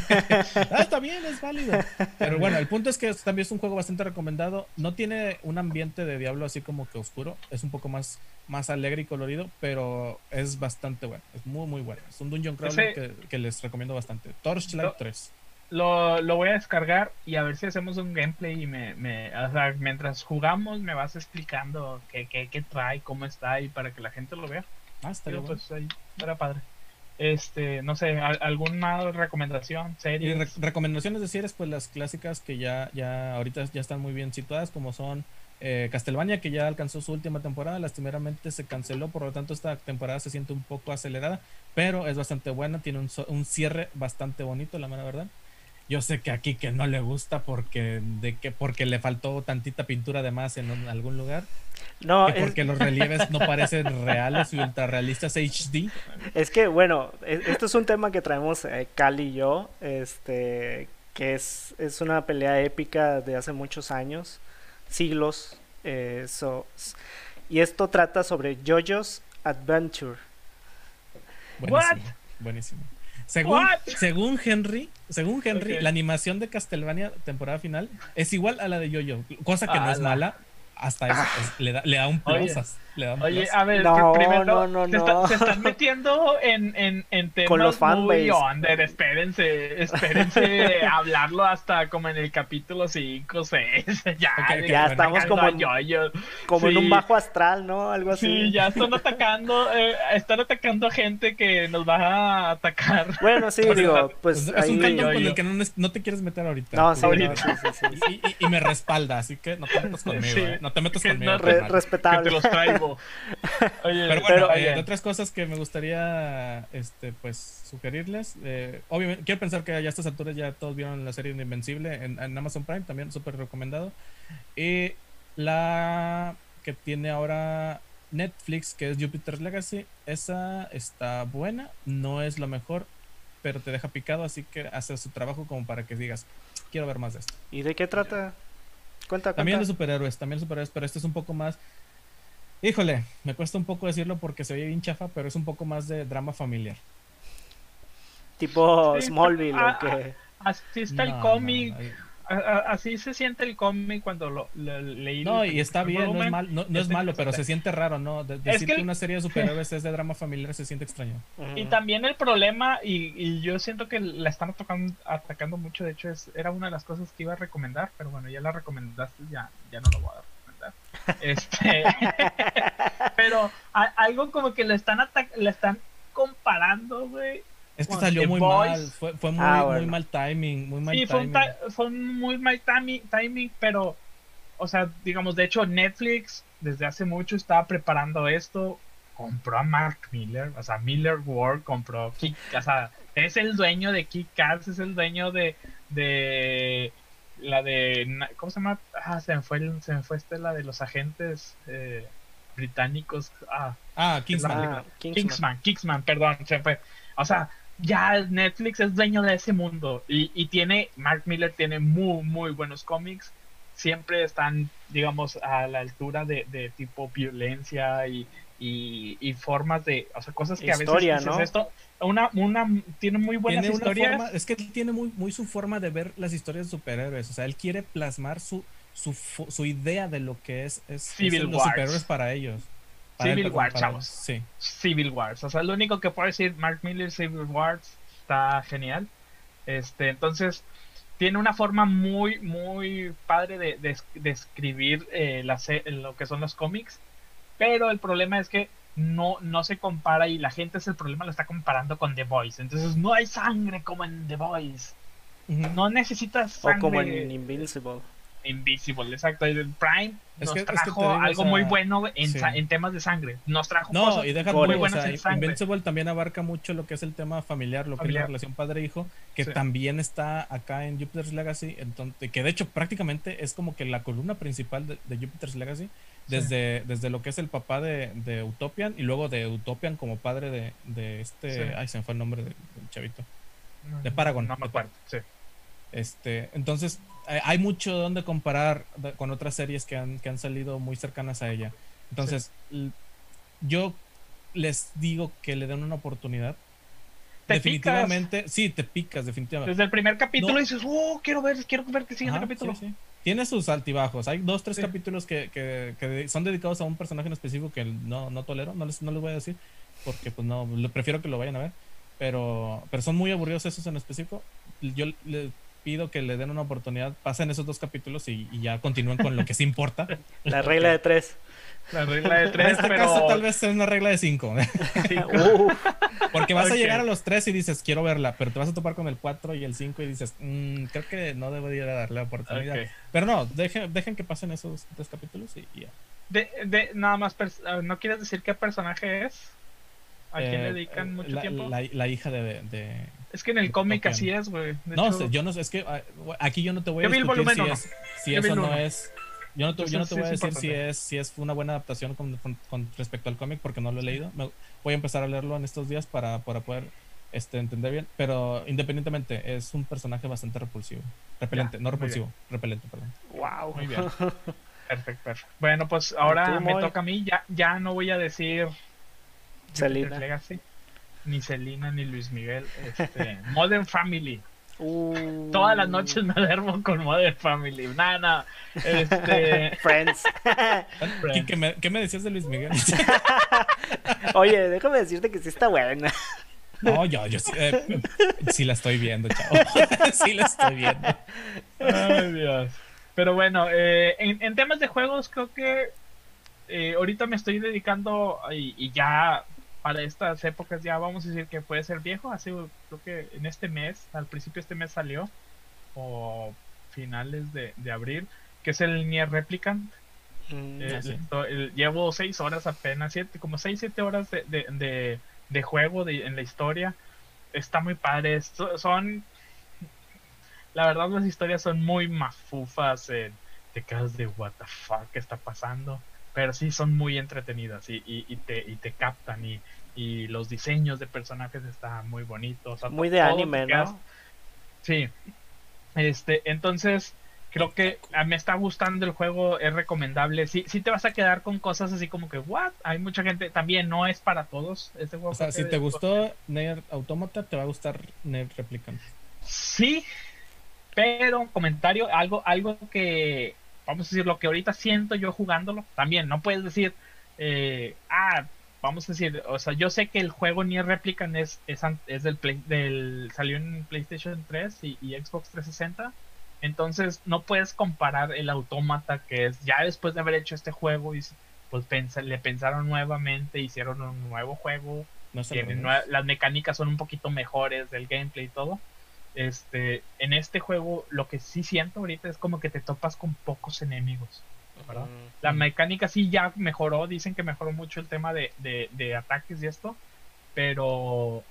Ah, está bien, es válido. Pero bueno, el punto es que también es un juego bastante recomendado. No tiene un ambiente de Diablo así como que oscuro. Es un poco más, más alegre y colorido, pero es bastante bueno. Es muy, muy bueno. Es un dungeon crawler que, les recomiendo bastante. Torchlight 3 lo, lo, voy a descargar y a ver si hacemos un gameplay y me, me o sea, mientras jugamos me vas explicando qué, qué, qué, trae, cómo está y para que la gente lo vea. Ah, está bien. Pues ahí, era padre. Este, no sé, ¿alguna recomendación? Series? recomendaciones de series, pues las clásicas que ya, ya ahorita ya están muy bien situadas, como son eh, Castlevania, que ya alcanzó su última temporada, lastimeramente se canceló, por lo tanto esta temporada se siente un poco acelerada, pero es bastante buena, tiene un, un cierre bastante bonito, la mera verdad. Yo sé que aquí que no le gusta porque de que porque le faltó tantita pintura de más en algún lugar. No, es... porque los relieves no parecen reales y ultra realistas HD. Es que bueno, e, esto es un tema que traemos eh, Cali y yo, este que es, es una pelea épica de hace muchos años, siglos. Eh, y esto trata sobre JoJo's Adventure. Buenísimo, buenísimo. Según, según Henry, según Henry, la animación de Castlevania temporada final es igual a la de Yo-Yo, cosa que no es mala, hasta eso, le, da, le da un plus. Oye, a ver, No, que primero no, no, está- se están metiendo en, en, en temas Con los muy under. Espérense, espérense hablarlo hasta como en el capítulo 5, 6. Ya, estamos como en- un bajo astral, ¿no? Algo así. Sí, ya están atacando, eh, están atacando a gente que nos va a atacar. Bueno, sí, digo, pues es, es ahí... un con el que no, te quieres meter ahorita. No, sí, Ahorita. no, sí, sí, sí, sí. Y, y- y me respalda, así que no te metas conmigo, Sí. ¿eh? No te metas conmigo. no- Re-. Que respetable. te los traigo. Oye, Pero bueno, Pero- eh, de otras cosas que me gustaría este, pues, sugerirles. eh, obviamente, quiero pensar que ya a estas alturas ya todos vieron la serie de Invencible en, en Amazon Prime, también súper recomendado. Y la que tiene ahora Netflix, que es Jupiter's Legacy, esa está buena, no es la mejor, pero te deja picado, así que hace su trabajo como para que digas, quiero ver más de esto. ¿Y de qué trata? Cuenta, También de superhéroes, también de superhéroes, pero este es un poco más. Híjole, me cuesta un poco decirlo porque se oye bien chafa, pero es un poco más de drama familiar. Tipo Sí, Smallville, ah, ¿o qué? así está No, el cómic. no, a- a- Así se siente el cómic cuando lo, lo- leí. No, el y está bien, no es, mal, no, no es Está malo, pero se siente raro, ¿no? De- decir que que, el- una serie de superhéroes es de drama familiar se siente extraño. Y también el problema, y, y yo siento que la están atacando, atacando mucho, de hecho es, era una de las cosas que iba a recomendar, pero bueno, ya la recomendaste, ya, ya no lo voy a recomendar. Este, pero a- algo como que le están le están comparando, güey. Es que salió The muy Boys. mal, fue, fue muy, Ah, muy mal timing, muy mal Sí, fue un, timing. ti- fue un muy mal timing, timing, pero, o sea, digamos, de hecho Netflix desde hace mucho estaba preparando esto, compró a Mark Miller, o sea, Miller World compró, Kick, o sea, es el dueño de Kick-Ass, es el dueño de, de la de, ¿cómo se llama? Ah, se me fue, el- se me fue este, la de los agentes eh, británicos, ah, Ah, Kingsman. Ah, Kingsman. Kingsman, Kingsman, perdón, se fue. O sea, ya Netflix es dueño de ese mundo y, y tiene, Mark Miller tiene muy, muy buenos cómics. Siempre están, digamos, a la altura de, de tipo violencia y, y, y formas de, o sea, cosas que Historia, a veces dices ¿no? esto, una, una, tiene muy buenas Tiene una historias. forma- es que él tiene muy, muy su forma de ver las historias de superhéroes. O sea, él quiere plasmar su, su, su idea de lo que es, es, es Civil los Wars. superhéroes para ellos. Para Civil él, War, para- chavos. Sí. Civil Wars. O sea, lo único que puedo decir, Mark Miller Civil Wars está genial. Este, entonces, tiene una forma muy, muy padre de, de, de escribir eh, lo que son los cómics. Pero el problema es que no, no se compara y la gente es el problema, lo está comparando con The Voice. Entonces, no hay sangre como en The Voice. No necesitas O sangre. como en Invincible. Invisible, exacto. Y el Prime Es nos que- es que te trajo o algo muy bueno en, sí. en temas de sangre. Nos trajo No, cosas y deja muy o buenas sea, en sangre. Invincible también abarca mucho lo que es el tema familiar, lo que es la relación padre-hijo, que Sí. también está acá en Jupiter's Legacy, entonces, que de hecho prácticamente es como que la columna principal de, de Jupiter's Legacy, desde, desde lo que es el papá de, de Utopian y luego de Utopian como padre de, de este, ay, se me fue el nombre del, del chavito. De Paragon. No me acuerdo, sí. Este, entonces, eh, hay mucho donde comparar con otras series que han, que han salido muy cercanas a ella. Entonces, yo les digo que le den una oportunidad. Te definitivamente, sí, te picas, definitivamente. Desde el primer capítulo No. dices, oh, quiero ver, quiero ver el siguiente Ajá, capítulo. sí, sí. Tiene sus altibajos. Hay dos, tres capítulos que, que- son dedicados a un personaje en específico que no, no tolero. No les, no les voy a decir porque pues no, prefiero que lo vayan a ver. Pero, pero son muy aburridos esos en específico. Yo les pido que le den una oportunidad, pasen esos dos capítulos y, y ya continúen con lo que sí importa. La regla de tres. La regla de En tres, este pero caso tal vez sea una regla de cinco. Uh, Porque vas a llegar a los tres y dices, quiero verla, pero te vas a topar con el 4 y el 5 y dices, "Mm, creo que no debería darle la oportunidad. Pero no, dejen, dejen que pasen esos tres capítulos y, y ya. de, de, nada más, ah, ¿no quieres decir qué personaje es? ¿A quién Eh, le dedican eh, mucho la, tiempo? La, la hija de... de- es que en el cómic así es, güey. No hecho, sé, yo no sé, es que ah, aquí yo no te voy a volumen si, es, si eso no es... Yo no te, yo no te sí voy a es decir si es, si es una buena adaptación con, con- con respecto al cómic porque no lo he leído. Me- voy a empezar a leerlo en estos días para, para poder este, entender bien. Pero independientemente, es un personaje bastante repulsivo. Repelente, Ya, no repulsivo, repelente, perdón. wow. Muy bien. Perfecto, perfecto. Bueno, pues ahora me toca a mí. Ya, ya no voy a decir Selena. Legacy, ni Selena, ni Luis Miguel. Este, Modern Family. Uh. Todas las noches me duermo con Modern Family. Nada, nada. Este... Friends. ¿Qué, me, ¿Qué, me, decías de Luis Miguel? Oye, déjame decirte que sí está buena. No, yo, yo sí, eh, sí la estoy viendo, chavo. sí la estoy viendo. Ay, Dios. Pero bueno, eh, en, en, temas de juegos, creo que eh, ahorita me estoy dedicando y, y, ya para estas épocas ya vamos a decir que puede ser viejo. Así creo que en este mes, al principio de este mes salió, o finales de, de abril, que es el Nier Replicant. Mm, eh, llevo seis horas apenas, siete, como seis, siete horas de, de, de, juego en la historia. Está muy padre. Son. La verdad, las historias son muy mafufas. Eh, te quedas de what the fuck ¿qué está pasando. Pero sí son muy entretenidas y, y, te, y te captan. Y, y los diseños de personajes están muy bonitos. muy de anime, ¿no? Sí. Este, entonces, creo que me está gustando el juego, es recomendable. Sí, sí te vas a quedar con cosas así como que, ¿what? Hay mucha gente, también no es para todos este juego. O sea, si te gustó Nier Automata, te va a gustar Nier Replicant. Sí, pero comentario, algo, algo que, vamos a decir, lo que ahorita siento yo jugándolo, también, no puedes decir, eh, ah, vamos a decir, o sea, yo sé que el juego Nier Replicant es, es, es del, play, del, salió en PlayStation 3 y, y Xbox 360 entonces no puedes comparar el autómata que es ya después de haber hecho este juego y pues le pensaron nuevamente, hicieron un nuevo juego, las mecánicas son un poquito mejores del gameplay y todo. Este, en este juego lo que sí siento ahorita es como que te topas con pocos enemigos. La mecánica sí ya mejoró, dicen que mejoró mucho el tema de, de, de ataques y esto, pero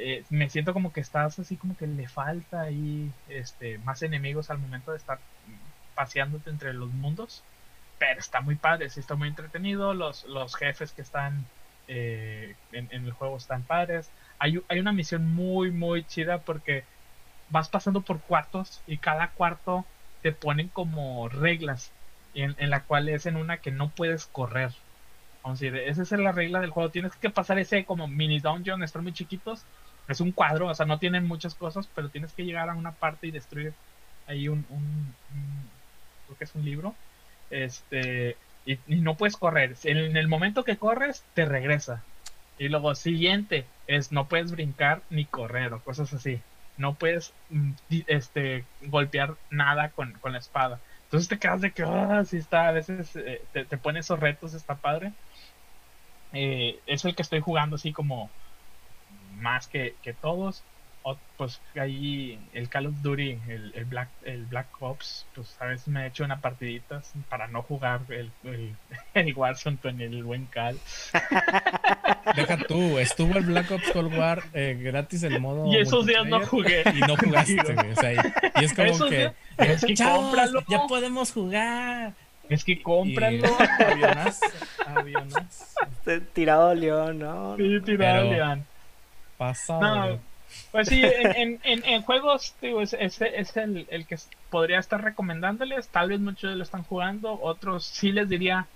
eh, me siento como que estás así como que le falta ahí este, más enemigos al momento de estar paseándote entre los mundos. Pero está muy padre, sí está muy entretenido. Los, los jefes que están eh, en, el juego están padres. Hay, hay una misión muy, muy chida porque vas pasando por cuartos y cada cuarto te ponen como reglas en, en la cual es en una que no puedes correr. Vamos a esa es la regla del juego. Tienes que pasar ese como mini dungeon, estar muy chiquitos es un cuadro, o sea, no tienen muchas cosas, pero tienes que llegar a una parte y destruir ahí un, un, creo que es un libro, este, y, no puedes correr. En, el momento que corres, te regresa. Y luego siguiente es no puedes brincar ni correr o cosas así. No puedes mm, este, golpear nada con, con la espada. Entonces te quedas de que, ah, sí está, a veces eh, te, te pone esos retos, está padre. Eh, es el que estoy jugando así como más que, que todos. Pues ahí el Call of Duty, el, el, Black, el Black Ops, pues a veces me he hecho una partidita para no jugar el, el, el Warzone con el buen Cal. Deja tú, estuvo el Black Ops Cold War eh, gratis el modo. Y esos días no jugué. Y no jugaste, O sea, y, es como que. Es que cómpralo. Ya podemos jugar. Es que cómpralo. Avionazo. Avionazo. Tirado León, ¿no? Sí, tirado León. Pasado. Pues sí, en, en, en juegos, digo, es, es, el, el, que podría estar recomendándoles. Tal vez muchos lo están jugando, otros sí les diría,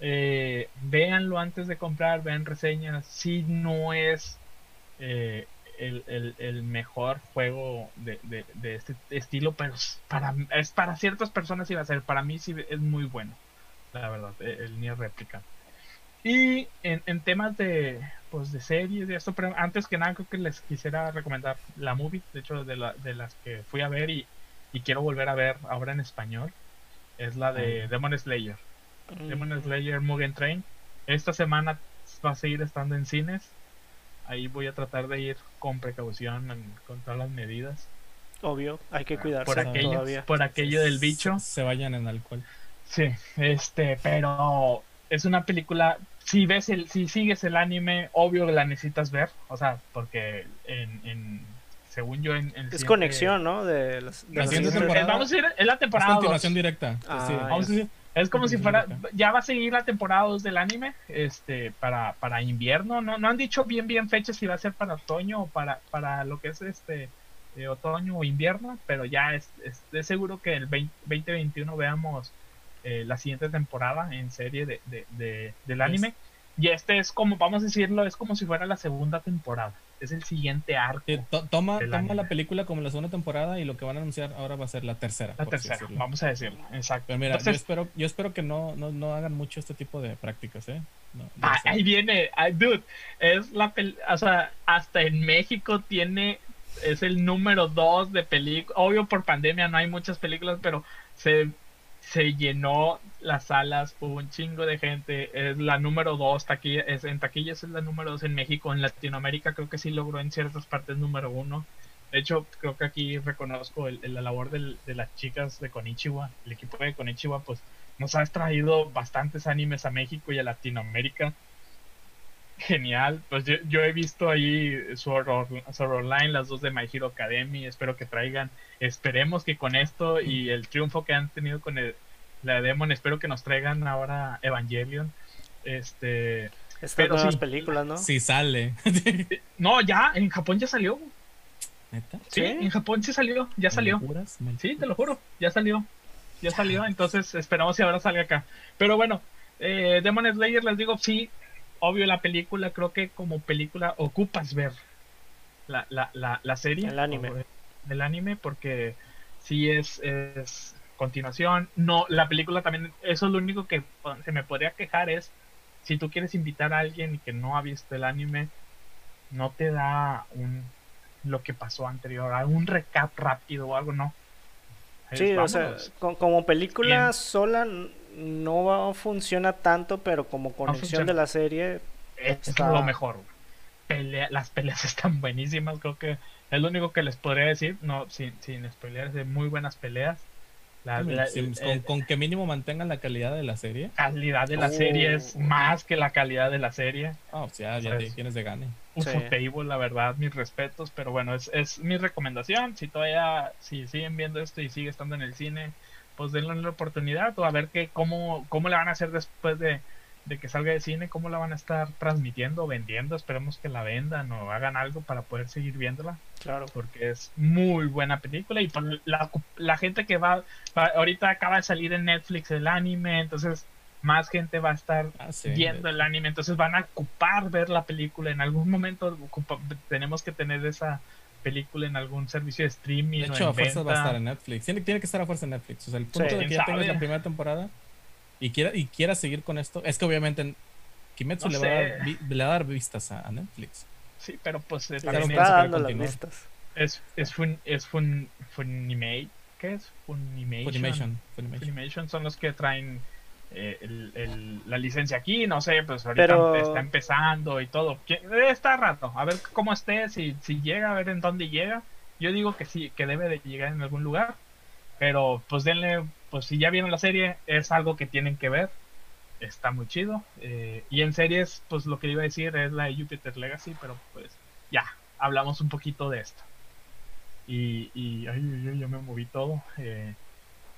eh, véanlo antes de comprar, vean reseñas. Si no es eh, el, el, el, mejor juego de, de, de, este estilo, pero para, es para ciertas personas iba a ser. Para mí sí es muy bueno, la verdad, el Nier Replica. Y en, en temas de, pues de series y esto, pero antes que nada creo que les quisiera recomendar la movie, de hecho de, la, de las que fui a ver y, y, quiero volver a ver ahora en español, es la de mm. Demon Slayer. Mm. Demon Slayer Mugen Train. Esta semana va a seguir estando en cines. Ahí voy a tratar de ir con precaución, con todas las medidas. Obvio, hay que cuidarse por aquello, por aquello del bicho. Se vayan en alcohol. Sí, este, pero es una película si ves el, si sigues el anime, obvio que la necesitas ver, o sea, porque en, en según yo en, es conexión, ¿no? De las, la temporada. Vamos a decir, es la temporada. Es continuación directa. Ah, sí. Vamos a decir, es como si fuera, ya va a seguir la temporada 2 del anime, este, para, para invierno, no, no han dicho bien bien fechas si va a ser para otoño o para, para lo que es este eh, otoño o invierno, pero ya es, es, seguro que el 20, 2021 veamos eh, la siguiente temporada en serie de, del anime. Y este es como, vamos a decirlo, es como si fuera la segunda temporada. es el siguiente arco. toma toma la película como la segunda temporada y lo que van a anunciar ahora va a ser la tercera. La tercera, vamos a decirlo, exacto. Pero mira, yo, espero, yo espero que no, no, no, hagan mucho este tipo de prácticas, ¿eh? Ah, ahí viene, dude, es la o sea, hasta en México tiene, es el número dos de películas, obvio por pandemia no hay muchas películas, pero se se llenó las salas, hubo un chingo de gente, es la número dos, taquilla, es, en taquillas es la número dos en México, en Latinoamérica creo que sí logró en ciertas partes número uno. De hecho, creo que aquí reconozco la labor de las chicas de Konichiwa, el equipo de Konichiwa, pues nos ha traído bastantes animes a México y a Latinoamérica. Genial, pues yo, he visto ahí Sword, Online, las dos de My Hero Academy, espero que traigan, esperemos que con esto y el triunfo que han tenido con el, la Demon, espero que nos traigan ahora Evangelion. Este, Estas nuevas películas, ¿no? Sí sale. no, ya, en Japón ya salió. Sí, en Japón sí salió, ya salió. Sí, te lo juro, ya salió. Ya salió, entonces esperamos que ahora salga acá. Pero bueno, eh, Demon Slayer, les digo, sí, obvio la película, creo que como película ocupas ver la, la, la, la serie. El anime. El anime, porque sí es, es continuación. No, la película también, eso es lo único que se me podría quejar es, si tú quieres invitar a alguien que no ha visto el anime, no te da un lo que pasó anterior, un recap rápido o algo, no. Sí, o sea, como película sola no funciona tanto, pero como conexión de la serie es lo mejor. las peleas están buenísimas, creo que es lo único que les podría decir, no sin, sin spoilers, de muy buenas peleas. con, que mínimo mantengan la calidad de la serie. Calidad de la serie es oh. más que la calidad de la serie. Ah, o sea, ya te tienes de gane. Un la verdad, mis respetos, pero bueno, es, es mi recomendación. Si todavía, si siguen viendo esto y sigue estando en el cine, pues denle una oportunidad o a ver qué, cómo, cómo le van a hacer después de, que salga de cine, cómo la van a estar transmitiendo, vendiendo. Esperemos que la vendan o hagan algo para poder seguir viéndola. Claro. Porque es muy buena película y pues la, la gente que va, ahorita acaba de salir en Netflix el anime, entonces más gente va a estar ah, viendo el anime, entonces van a ocupar ver la película. En algún momento tenemos que tener esa película en algún servicio de streaming. De hecho, a fuerza va a estar en Netflix. Tiene, tiene, que estar a fuerza en Netflix. O sea, el punto de que ya tengas la primera temporada y quiera, y quiera seguir con esto, es que obviamente Kimetsu le, va a dar, le, va a dar, vistas a, Netflix. Sí, pero pues está dando las vistas. Es, es, fun, es fun, Funimation. ¿Qué es? Funimation. Funimation. Funimation son los que traen eh, el, la licencia aquí, no sé, pues ahorita está empezando y todo. Está rato, a ver cómo esté, si, si llega, a ver en dónde llega. Yo digo que sí, que debe de llegar en algún lugar. Pero pues denle, pues si ya vieron la serie, es algo que tienen que ver. Está muy chido. Eh, y en series, pues lo que iba a decir es la de Jupiter Legacy, pero pues ya, hablamos un poquito de esto. Y, y ay, yo me moví todo. Eh,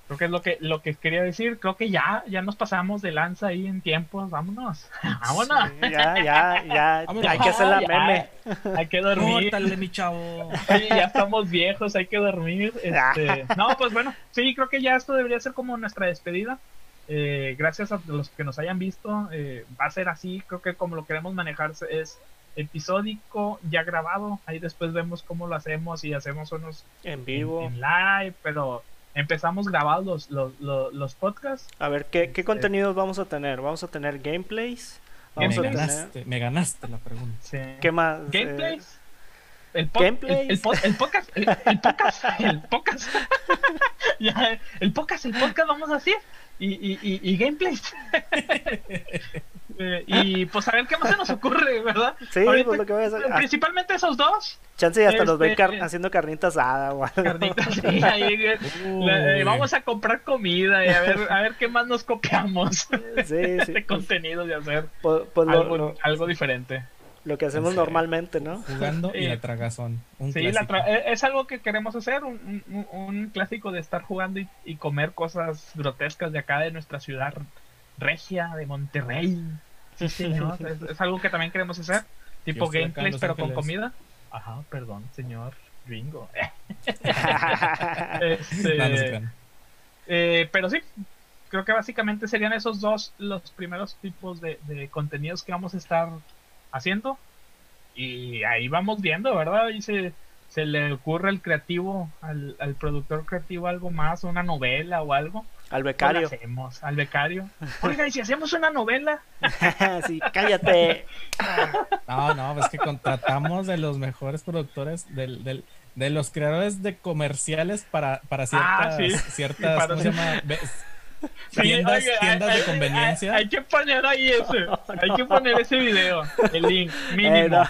Creo que es lo que, lo que quería decir. Creo que ya, ya nos pasamos de lanza ahí en tiempos. Vámonos. Vámonos. ya, ya, ya. Hay que hacer la meme. Hay que dormir. Córtale, mi chavo. Sí, ya estamos viejos, hay que dormir. Este, no, pues bueno, sí, creo que ya esto debería ser como nuestra despedida. Eh, gracias a los que nos hayan visto. Eh, va a ser así. Creo que como lo queremos manejar es episódico ya grabado. Ahí después vemos cómo lo hacemos y hacemos unos en vivo, en live, pero empezamos grabados los, los, podcasts. A ver, ¿qué, ¿qué, este, contenidos vamos a tener? ¿Vamos a tener gameplays? Vamos me, ganaste, me ganaste la pregunta. ¿Qué más? ¿Gameplays? El, ¿Gameplays? El, podcast, el, podcast, el podcast, el podcast, el podcast vamos a hacer y, y, y, y gameplays. Eh, y pues a ver qué más se nos ocurre, ¿verdad? Sí, pues lo que voy a hacer. Principalmente esos dos. Chance y hasta los ven este, haciendo carnitas asada o Carnitas, sí, ahí, eh, vamos a comprar comida y a ver, a ver qué más nos copiamos. Sí, sí. de contenido de hacer pues, pues algo, algo diferente lo que hacemos normalmente, ¿no? Jugando y la tragazón. sí, e, es algo que queremos hacer, un, un, clásico de estar jugando y, y, comer cosas grotescas de acá de nuestra ciudad regia, de Monterrey. Sí, señor, es, algo que también queremos hacer, tipo gameplays pero con comida. Ajá, perdón, señor Ringo. este, eh, pero sí, creo que básicamente serían esos dos los primeros tipos de, de contenidos que vamos a estar haciendo. y ahí vamos viendo, ¿verdad? Y se, se le ocurre al creativo, al, al productor creativo algo más, una novela o algo. Al Pues becario. hacemos, al becario. Oiga, ¿y si hacemos una novela? sí, cállate. No, no, es que contratamos de los mejores productores, del, del, de los creadores de comerciales para, para ciertas, Ah, sí. ciertas Para- ¿cómo se llama? Sí, tiendas, oiga, tiendas hay- de hay- conveniencia. Hay, hay que poner ahí ese, hay que poner ese video, el link mínimo. Eh, no. no,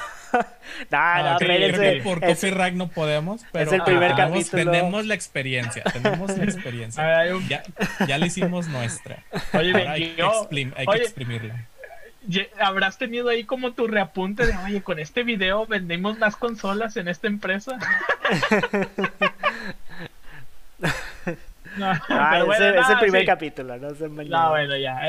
Ah, no, que por Es- copyright no podemos, pero el primer tenemos, capítulo. tenemos la experiencia, tenemos la experiencia. Un- Ya, ya la hicimos nuestra. Oye, Ahora hay, que, exprim- hay oye, que exprimirla. ye- habrás tenido ahí como tu reapunte de, oye, con este video vendimos más consolas en esta empresa. No, Ah, pero bueno, ese- es el primer sí. capítulo, no No, bueno, ya.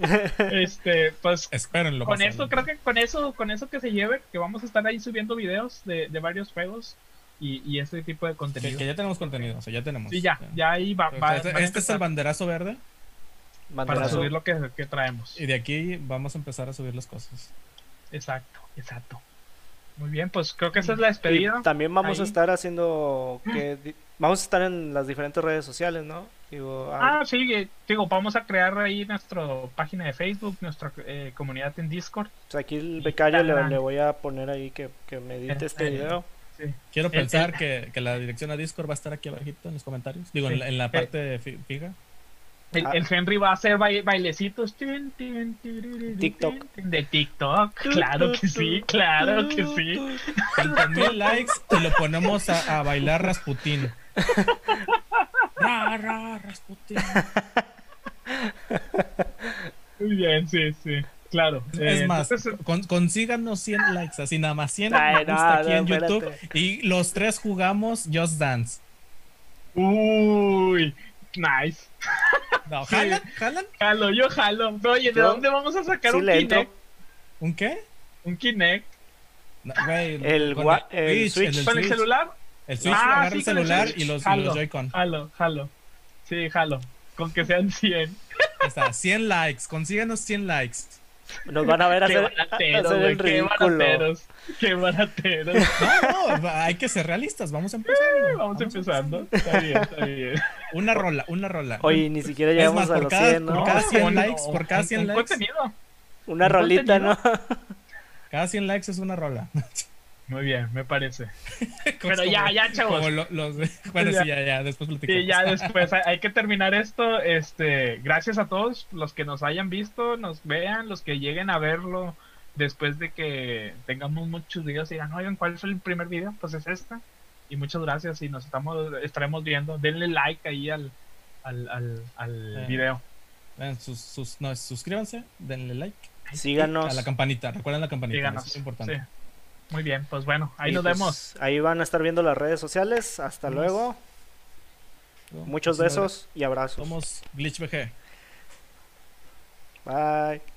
este, pues Espérenlo. con esto, adelante. creo que con eso, con eso que se lleve, que vamos a estar ahí subiendo videos de, de varios juegos y, y ese tipo de contenido. que ya tenemos contenido, o sea, ya tenemos. Sí, ya, ya ahí va. va- Este, este es el banderazo verde para subir lo que, que traemos. y de aquí vamos a empezar a subir las cosas. Exacto, exacto. Muy bien, pues creo que esa es la despedida. Y también vamos a estar haciendo que di- vamos a estar en las diferentes redes sociales, ¿no? Digo, ah, Ah, sí, eh, digo, vamos a crear ahí nuestra página de Facebook, nuestra eh, comunidad en Discord. aquí el becario le, voy a poner ahí que, que me edite este Eh, video. Sí. Quiero El- pensar el- que, que la dirección a Discord va a estar aquí abajito en los comentarios. Digo, en, la, en la Eh, parte fi- fija. El, Ah. el Henry va a hacer baile- bailecitos TikTok. de TikTok. Claro que sí, claro que sí. 5000 likes y lo ponemos a, a bailar Rasputín. Ra, ra, Rasputín. Muy bien, sí, sí. Claro. Es Eh, más, entonces, con- consíganos 100 likes, así nada más 100 Ay, me gusta no, aquí no, en YouTube espérate. y los tres jugamos Just Dance. uy, nice. No. ¿jalan? ¿Jalan? Jalo, yo jalo. Oye, ¿de Yo dónde vamos a sacar sí un Kinect? entro. ¿Un qué? Un Kinect. No, güey, El con gua- el Switch. el ¿Con el Switch. celular? El Switch, Ah, agarra sí, el el celular Switch. y los, y los Joy-Con. Jalo, jalo. Sí, jalo. Con que sean 100. Ahí Está, 100 likes, consíganos 100 likes. Nos van a ver Qué hacer, barateros, hacer el Qué ridículo. barateros. Qué barateros. No, no, hay que ser realistas, vamos empezando. Vamos empezando. Está bien, está bien. Una rola, una rola. Oye, ni siquiera llegamos más, a por los cada- 100, por ¿no? cada 100 Un- likes, por cada un- 100 un likes. contenido. Una un rolita, ¿no? Cada 100 likes es una rola. Muy bien, me parece. Pero ya, ya, chavos. Como lo- los, bueno, Ya. sí, ya, ya, después platicamos. Sí, ya después hay, hay que terminar esto. Este, gracias a todos los que nos hayan visto, nos vean, los que lleguen a verlo después de que tengamos muchos videos y digan, oigan, ¿cuál fue el primer video? Pues es este. Y muchas gracias y nos estamos estaremos viendo. Denle like ahí al al, al, al Eh. video. Vean, sus, sus, no, suscríbanse, denle like. Síganos. A la campanita, recuerden la campanita, Síganos. es importante. Sí. Muy bien, pues bueno, ahí Y nos pues, vemos. Ahí van a estar viendo las redes sociales. Hasta luego. Muchos besos y abrazos. Somos Glitch VG. Bye.